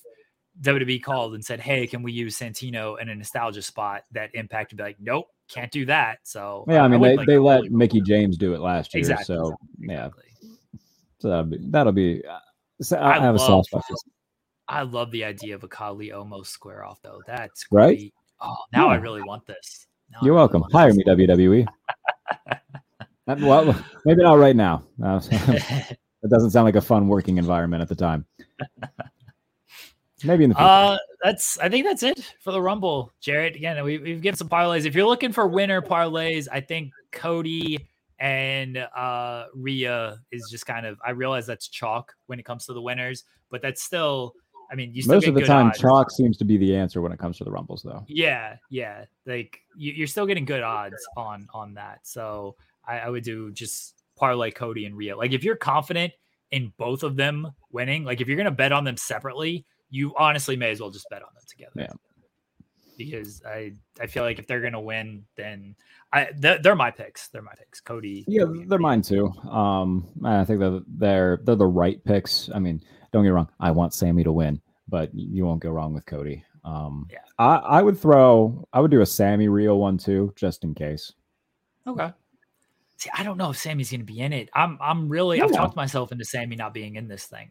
WWE called and said, "Hey, can we use Santino in a nostalgia spot?" That Impact would be like, "Nope, can't do that." So yeah i mean would they, they let really- mickie james do it last year exactly. so exactly, yeah so that'll be that'll be uh, so i, I have a soft spot for I love the idea of a Khali Omos square off though. That's Right? great. Oh, now I really want this. Now you're really welcome want hire this. me wwe well maybe not right now Uh, it doesn't sound like a fun working environment at the time Maybe in the future. Uh, that's I think that's it for the Rumble, Jarrett. Again, we, we've given some parlays. If you're looking for winner parlays, I think Cody and uh Rhea is just kind of. I realize that's chalk when it comes to the winners, but that's still. I mean, you still Most of the time, odds. chalk seems to be the answer when it comes to the rumbles, though. Yeah, yeah. Like you, you're still getting good odds on on that. So I, I would do just parlay Cody and Rhea. Like if you're confident in both of them winning, like if you're gonna bet on them separately, you honestly may as well just bet on them together. Yeah. Because I I feel like if they're gonna win, then I they're, they're my picks. They're my picks. Cody. Yeah, Cody they're mine too. Um, I think that they're they're the right picks. I mean, don't get me wrong. I want Sami to win, but you won't go wrong with Cody. Um, Yeah. I I would throw. I would do a Sami Rhea one too, just in case. Okay. See, I don't know if Sami's gonna be in it. I'm I'm really I've Yeah. talked myself into Sami not being in this thing.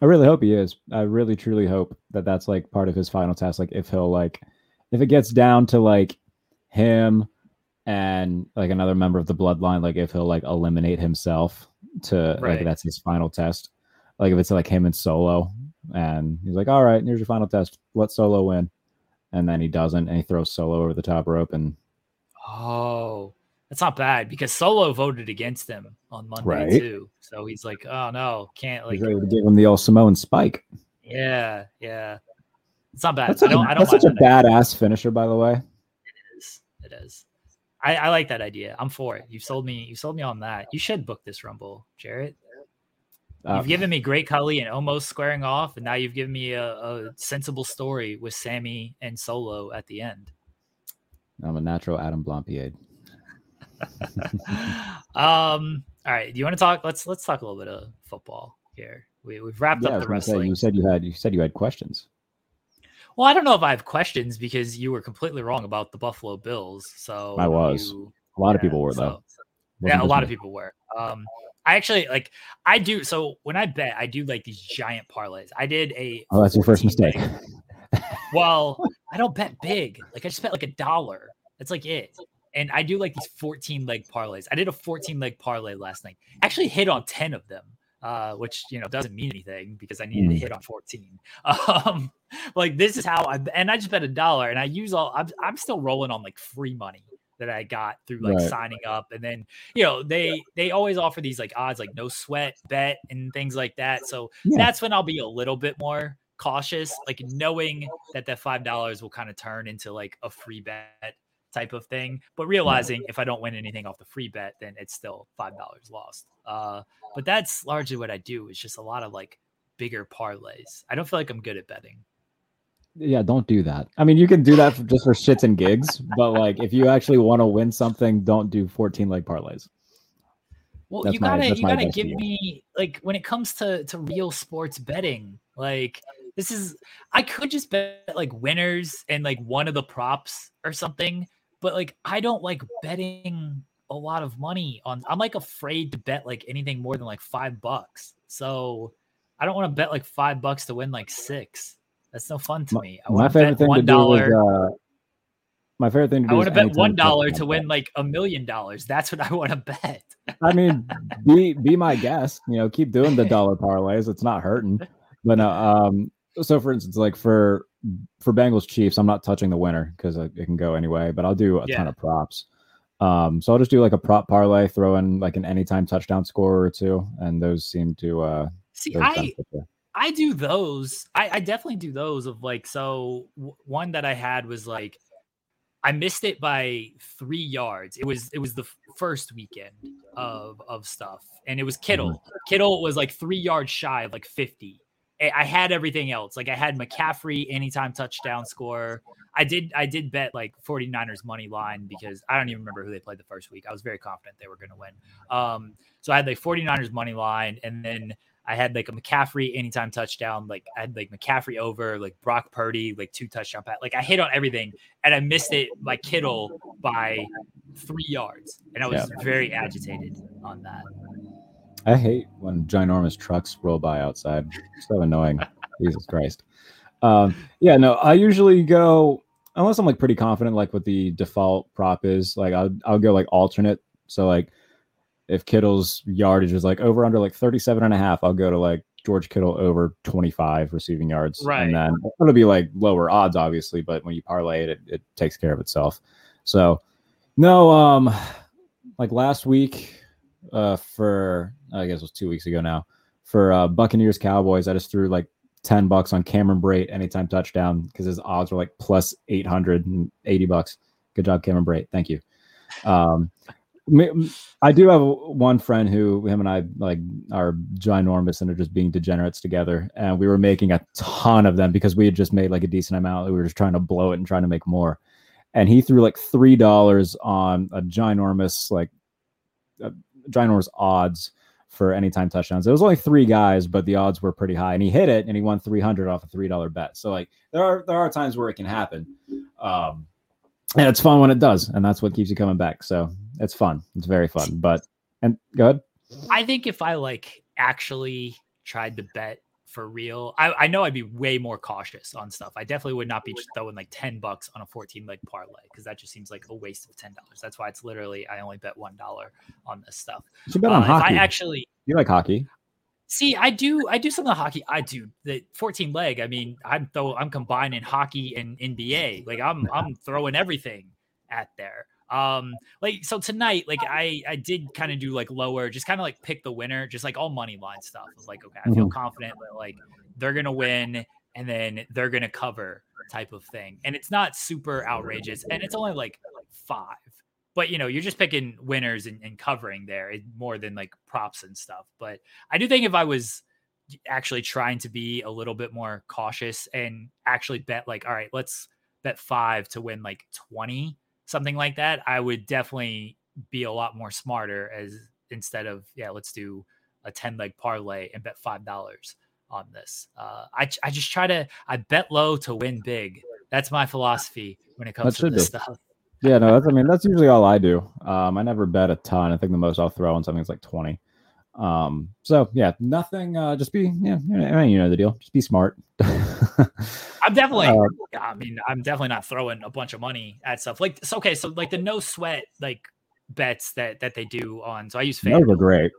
I really hope he is. I really truly hope that that's like part of his final test. Like if he'll like, if it gets down to like him and like another member of the bloodline, like if he'll like eliminate himself to like that's his final test. Like if it's like him and Solo, and he's like, "All right, here's your final test. Let Solo win," and then he doesn't, and he throws Solo over the top rope, and Oh, that's not bad because Solo voted against him on Monday Right. too. So he's like, oh no, can't like, he's ready to give him the old Samoan spike. yeah, yeah. It's not bad. That's I such, don't. a, I don't that's such a that idea. badass finisher, by the way. It is. It is. I, I like that idea. I'm for it. You've sold me. You sold me on that. You should book this Rumble, Jarrett. Uh, You've given me Great Khali and Omos squaring off, and now you've given me a, a sensible story with Sami and Solo at the end. I'm a natural Adam Blampied. um. All right. Do you want to talk? Let's let's talk a little bit of football here. We we've wrapped Yeah, up the gonna say, wrestling. you said you had you said you had questions. Well, I don't know if I have questions because you were completely wrong about the Buffalo Bills. So I was. you- A lot of people were so- though. yeah, a lot of people were. Um, I actually like. I do. So when I bet, I do like these giant parlays. I did a. Oh, that's your first mistake. Well, I don't bet big. Like I just bet like a dollar. That's like it. And I do like these 14 leg parlays. I did a 14 leg parlay last night. Actually hit on 10 of them. Uh, which you know doesn't mean anything because I needed to Mm. hit on 14. Um, like this is how I and I just bet a dollar and I use all I'm I'm still rolling on like free money that I got through like Right. signing up and then you know they they always offer these like odds like no sweat bet and things like that. So Yeah. that's when I'll be a little bit more cautious, like knowing that that five dollars will kind of turn into like a free bet type of thing. But realizing if I don't win anything off the free bet, then it's still five dollars lost. Uh, but that's largely what I do. It's just a lot of like bigger parlays. I don't feel like I'm good at betting. Yeah, don't do that. I mean, you can do that for, just for shits and gigs, but like if you actually want to win something, don't do 14 leg parlays. Well, That's you gotta that's you gotta give me like when it comes to to real sports betting, like this is I could just bet like winners and like one of the props or something, but like I don't like betting a lot of money on I'm like afraid to bet like anything more than like five bucks. So I don't want to bet like five bucks to win like six. That's no fun to me. I my favorite thing to one do is dollar. uh, my favorite thing to do I want to bet one dollar to win like a million dollars. That's what I want to bet. I mean, be be my guest. You know, keep doing the dollar parlays. It's not hurting. But no, um, so for instance, like for for Bengals Chiefs, I'm not touching the winner because it can go anyway. But I'll do a ton of props. Um, so I'll just do like a prop parlay, throw in like an anytime touchdown score or two, and those seem to uh, See, I. I do those. I, I definitely do those of like so w- one that I had was like I missed it by three yards. It was it was the first weekend of of stuff, and it was Kittle. Kittle was like three yards shy of like fifty. I had everything else. Like I had McCaffrey anytime touchdown score. I did I did bet like 49ers money line because I don't even remember who they played the first week. I was very confident they were going to win. Um so I had like 49ers money line and then I had like a McCaffrey anytime touchdown. Like I had like McCaffrey over, like Brock Purdy, like two touchdown pass. Like I hit on everything, and I missed it by Kittle by three yards, and I was very agitated on that. I hate when ginormous trucks roll by outside. So annoying. Jesus Christ. Um, yeah, no, I usually go unless I'm like pretty confident, like what the default prop is. Like I'll I'll go like alternate. So like if Kittle's yardage is like over under like 37 and a half, I'll go to like George Kittle over 25 receiving yards. Right. And then it'll be like lower odds, obviously, but when you parlay it, it, it takes care of itself. So, no, um, like last week, uh, for I guess it was two weeks ago now, for uh, Buccaneers Cowboys, I just threw like 10 bucks on Cameron Brate anytime touchdown because his odds were like plus 880 bucks. Good job, Cameron Brate. Thank you. Um, I do have one friend who him and I like are ginormous and are just being degenerates together. And we were making a ton of them because we had just made like a decent amount. We were just trying to blow it and trying to make more. And he threw like three dollars on a ginormous, like ginormous odds for anytime touchdowns. It was only three guys, but the odds were pretty high. And he hit it and he won 300 off a three dollar bet. So like there are there are times where it can happen. Um and it's fun when it does, and that's what keeps you coming back. So it's fun. It's very fun. But and go ahead. I think if I like actually tried to bet for real, I, I know I'd be way more cautious on stuff. I definitely would not be throwing like 10 bucks on a 14 leg parlay because that just seems like a waste of $10. That's why it's literally I only bet $1 on this stuff. You bet on Uh, hockey. I actually you like hockey. See, I do. I do some of the hockey. I do the 14 leg. I mean, I'm though I'm combining hockey and NBA. Like I'm I'm throwing everything at there. Um, like so tonight, like I I did kind of do like lower, just kind of like pick the winner, just like all money line stuff. I was like, okay, I feel confident that like they're gonna win and then they're gonna cover type of thing. And it's not super outrageous, and it's only like like five but you know you're just picking winners and, and covering there more than like props and stuff but i do think if i was actually trying to be a little bit more cautious and actually bet like all right let's bet five to win like 20 something like that i would definitely be a lot more smarter as instead of yeah let's do a 10 leg parlay and bet five dollars on this uh I, I just try to i bet low to win big that's my philosophy when it comes to this be. stuff Yeah, no, that's I mean that's usually all I do. Um, I never bet a ton. I think the most I'll throw on something is like twenty. Um, so yeah, nothing. Uh, just be yeah, you know, I mean, you know the deal. Just be smart. I'm definitely. Uh, I mean, I'm definitely not throwing a bunch of money at stuff like. So, okay, so like the no sweat like bets that that they do on. So I use Those are great.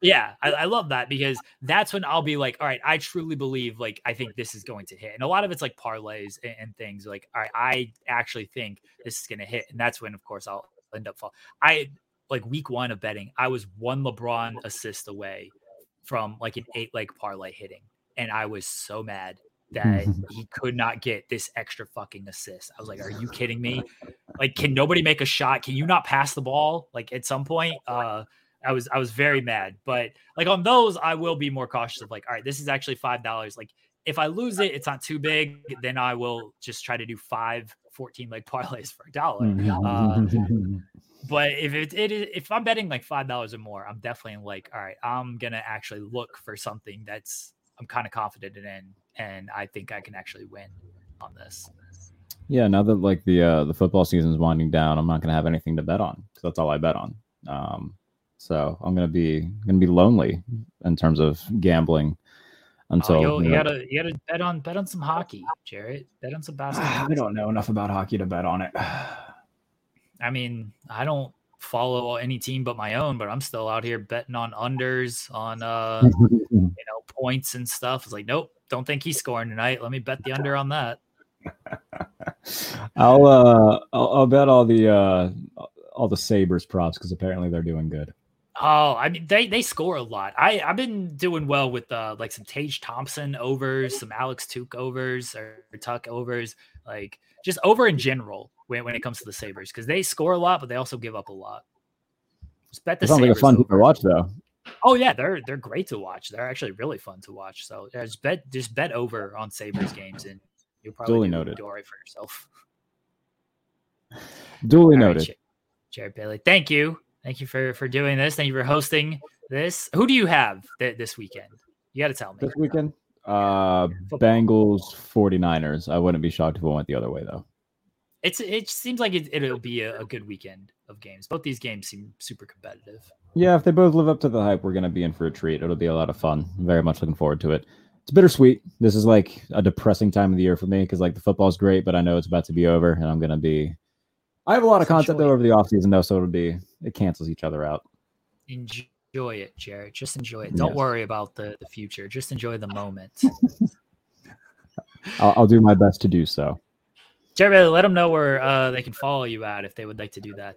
Yeah, I, I love that because that's when I'll be like, all right, I truly believe like I think this is going to hit, and a lot of it's like parlays and, and things like, all right, I actually think this is going to hit, and that's when, of course, I'll end up fall. I like week one of betting, I was one LeBron assist away from like an eight leg parlay hitting, and I was so mad that he could not get this extra fucking assist. I was like, are you kidding me? Like, can nobody make a shot? Can you not pass the ball? Like at some point, uh, I was I was very mad, but like on those, I will be more cautious of like, all right, this is actually five dollars. Like if I lose it, it's not too big. Then I will just try to do five 14 leg parlays for a dollar. Uh, but if it, it is if I'm betting like five dollars or more, I'm definitely like, all right, I'm gonna actually look for something that's I'm kind of confident in, and I think I can actually win on this. yeah, now that like the uh, the football season's winding down, I'm not gonna have anything to bet on because that's all I bet on. Um, so I'm gonna be gonna be lonely in terms of gambling until oh, you you know- gotta you gotta bet on bet on some hockey, Jarrett. Bet on some basketball. I don't know enough about hockey to bet on it. I mean, I don't follow any team but my own, but I'm still out here betting on unders, on uh, you know, points and stuff. It's like, nope, don't think he's scoring tonight. Let me bet the under on that. I'll uh I'll, I'll bet all the uh all the Sabres props because apparently they're doing good. Oh, I mean, they they score a lot. I I've been doing well with uh like some Tage Thompson overs, some Alex Tuke overs or Tuch overs, like just over in general when, when it comes to the Sabres because they score a lot, but they also give up a lot. Just bet the It sounds like a fun to watch though. Oh yeah, they're they're great to watch. They're actually really fun to watch. So yeah, just bet just bet over on Sabres games and you'll probably Duly noted. do all right for yourself. Duly All right, noted. Ja- Jarrett Bailey. Thank you. Thank you for for doing this. Thank you for hosting this. Who do you have th- this weekend? You got to tell me. This weekend, uh, Football. Bengals 49ers. I wouldn't be shocked if it went the other way though. It's it seems like it, it'll be a, a good weekend of games. Both these games seem super competitive. Yeah, if they both live up to the hype, we're gonna be in for a treat. It'll be a lot of fun. I'm very much looking forward to it. It's bittersweet. This is like a depressing time of the year for me because like the football's great, but I know it's about to be over, and I'm gonna be. I have a lot of content over the offseason though, so it'll be it cancels each other out. Enjoy enjoy it, Jarrett. Just enjoy it. Don't Yes. worry about the, the future. Just enjoy the moment. I'll, I'll do my best to do so. Jarrett, let them know where uh, they can follow you at if they would like to do that.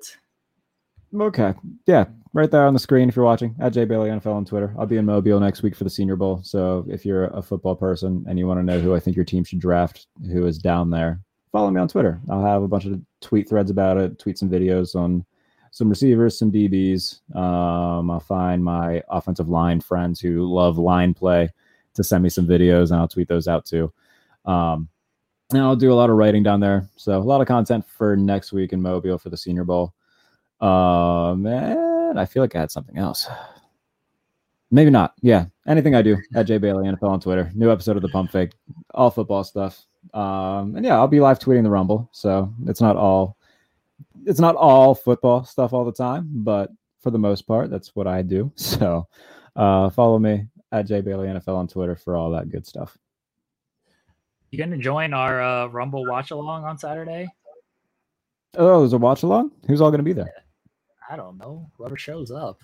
Okay. Yeah. Right there on the screen if you're watching at Jay Bailey NFL on Twitter. I'll be in Mobile next week for the Senior Bowl. So if you're a football person and you want to know who I think your team should draft, who is down there, follow me on Twitter. I'll have a bunch of tweet threads about it, tweet some videos on some receivers, some DBs. Um, I'll find my offensive line friends who love line play to send me some videos and I'll tweet those out too. Um, and I'll do a lot of writing down there. So a lot of content for next week in Mobile for the Senior Bowl. Uh, man, I feel like I had something else. Maybe not. Yeah, anything I do at J Bailey NFL on Twitter. New episode of the Pump Fake, all football stuff. Um, and yeah, I'll be live tweeting the Rumble, so it's not all it's not all football stuff all the time, but for the most part, that's what I do. So uh, follow me at J Bailey NFL on Twitter for all that good stuff. You gonna join our uh, Rumble watch along on Saturday? Oh, there's a watch along. Who's all going to be there? I don't know. Whoever shows up.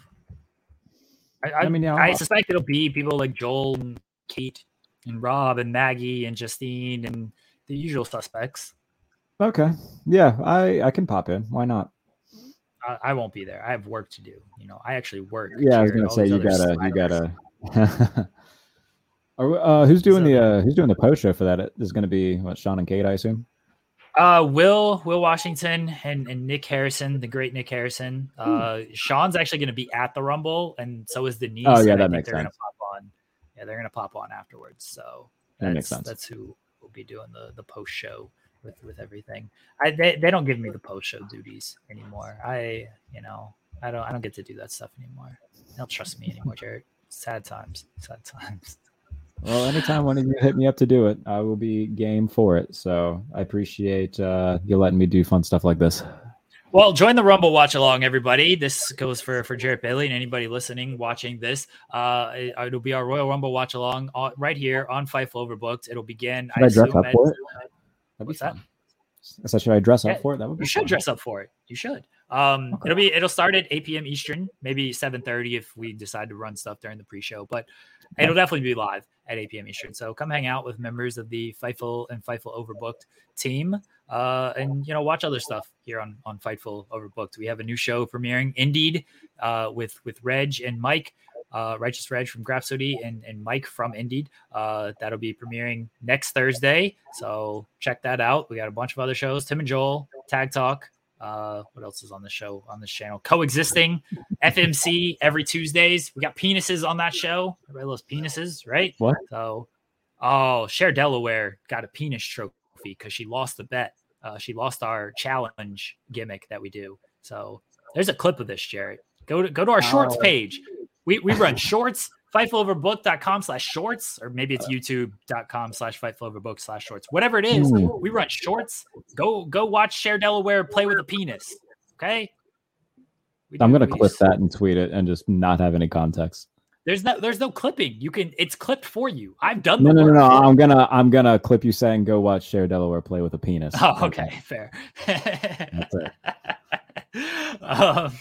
I, I, I mean, yeah, I suspect it'll be people like Joel and Kate and Rob and Maggie and Justine and the usual suspects. Okay, yeah, I I can pop in. Why not? I, I won't be there. I have work to do. You know, I actually work. Yeah, I was gonna say you gotta you gotta. Are uh, who's doing So- the uh, who's doing the post show for that? It is going to be what Sean and Kate, I assume. Uh, Will Will Washington and, and Nick Harrison, the great Nick Harrison. Hmm. Uh, Sean's actually going to be at the Rumble, and so is Denise. Oh, yeah, that think makes sense. Yeah, they're gonna pop on afterwards. So That that's, makes sense. That's who will be doing the the post show with with everything. I they, they don't give me the post show duties anymore. I you know I don't I don't get to do that stuff anymore. They don't trust me anymore, Jarrett. Sad times. Sad times. Well, anytime one of you hit me up to do it, I will be game for it. So I appreciate uh, you letting me do fun stuff like this. Well, join the Rumble watch along, everybody. This goes for for Jarrett Bailey and anybody listening, watching this. Uh, it, it'll be our Royal Rumble watch along uh, right here on Fightful Overbooked. It'll begin. Should I dress up for it? That'd What's that? fun. I said, should I dress Yeah, up for it? That would be You should fun. dress up for it. You should. Um, Okay. it'll be it'll start at 8 p.m. Eastern, maybe 7:30 if we decide to run stuff during the pre-show, but it'll definitely be live at 8 p.m. Eastern. So come hang out with members of the Fightful and Fightful Overbooked team, uh, and you know watch other stuff here on on Fightful Overbooked. We have a new show premiering, Indeed, uh, with with Reg and Mike. Uh, Righteous Reg from Grapsody and, and Mike from Indeed. Uh, that'll be premiering next Thursday. So check that out. We got a bunch of other shows. Tim and Joel, Tag Talk. Uh, what else is on the show on this channel? Coexisting, FMC every Tuesdays. We got penises on that show. Everybody loves penises, right? What? So, oh, Share Delaware got a penis trophy because she lost the bet. Uh, she lost our challenge gimmick that we do. So there's a clip of this, Jarrett. Go to go to our shorts Oh. page. We we run shorts, fightfuloverbook.com slash shorts, or maybe it's youtube.com slash fightfuloverbook slash shorts. Whatever it is, Ooh. we run shorts. Go go watch Share Delaware play with a penis. Okay. We I'm gonna clip that and tweet it and just not have any context. There's no there's no clipping. You can it's clipped for you. I've done No, no, no, no. I'm gonna I'm gonna clip you saying go watch Share Delaware play with a penis. Oh, okay, fair. That's it. um,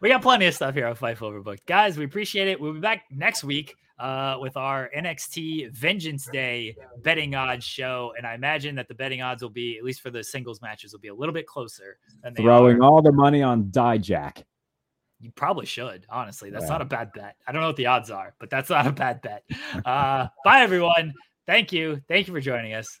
we got plenty of stuff here on Fightful Overbooked. Guys, we appreciate it. We'll be back next week uh, with our NXT Vengeance Day betting odds show. And I imagine that the betting odds will be, at least for the singles matches, will be a little bit closer than Throwing are. all the money on Dijak. You probably should, honestly. That's Wow. not a bad bet. I don't know what the odds are, but that's not a bad bet. Uh, bye, everyone. Thank you. Thank you for joining us.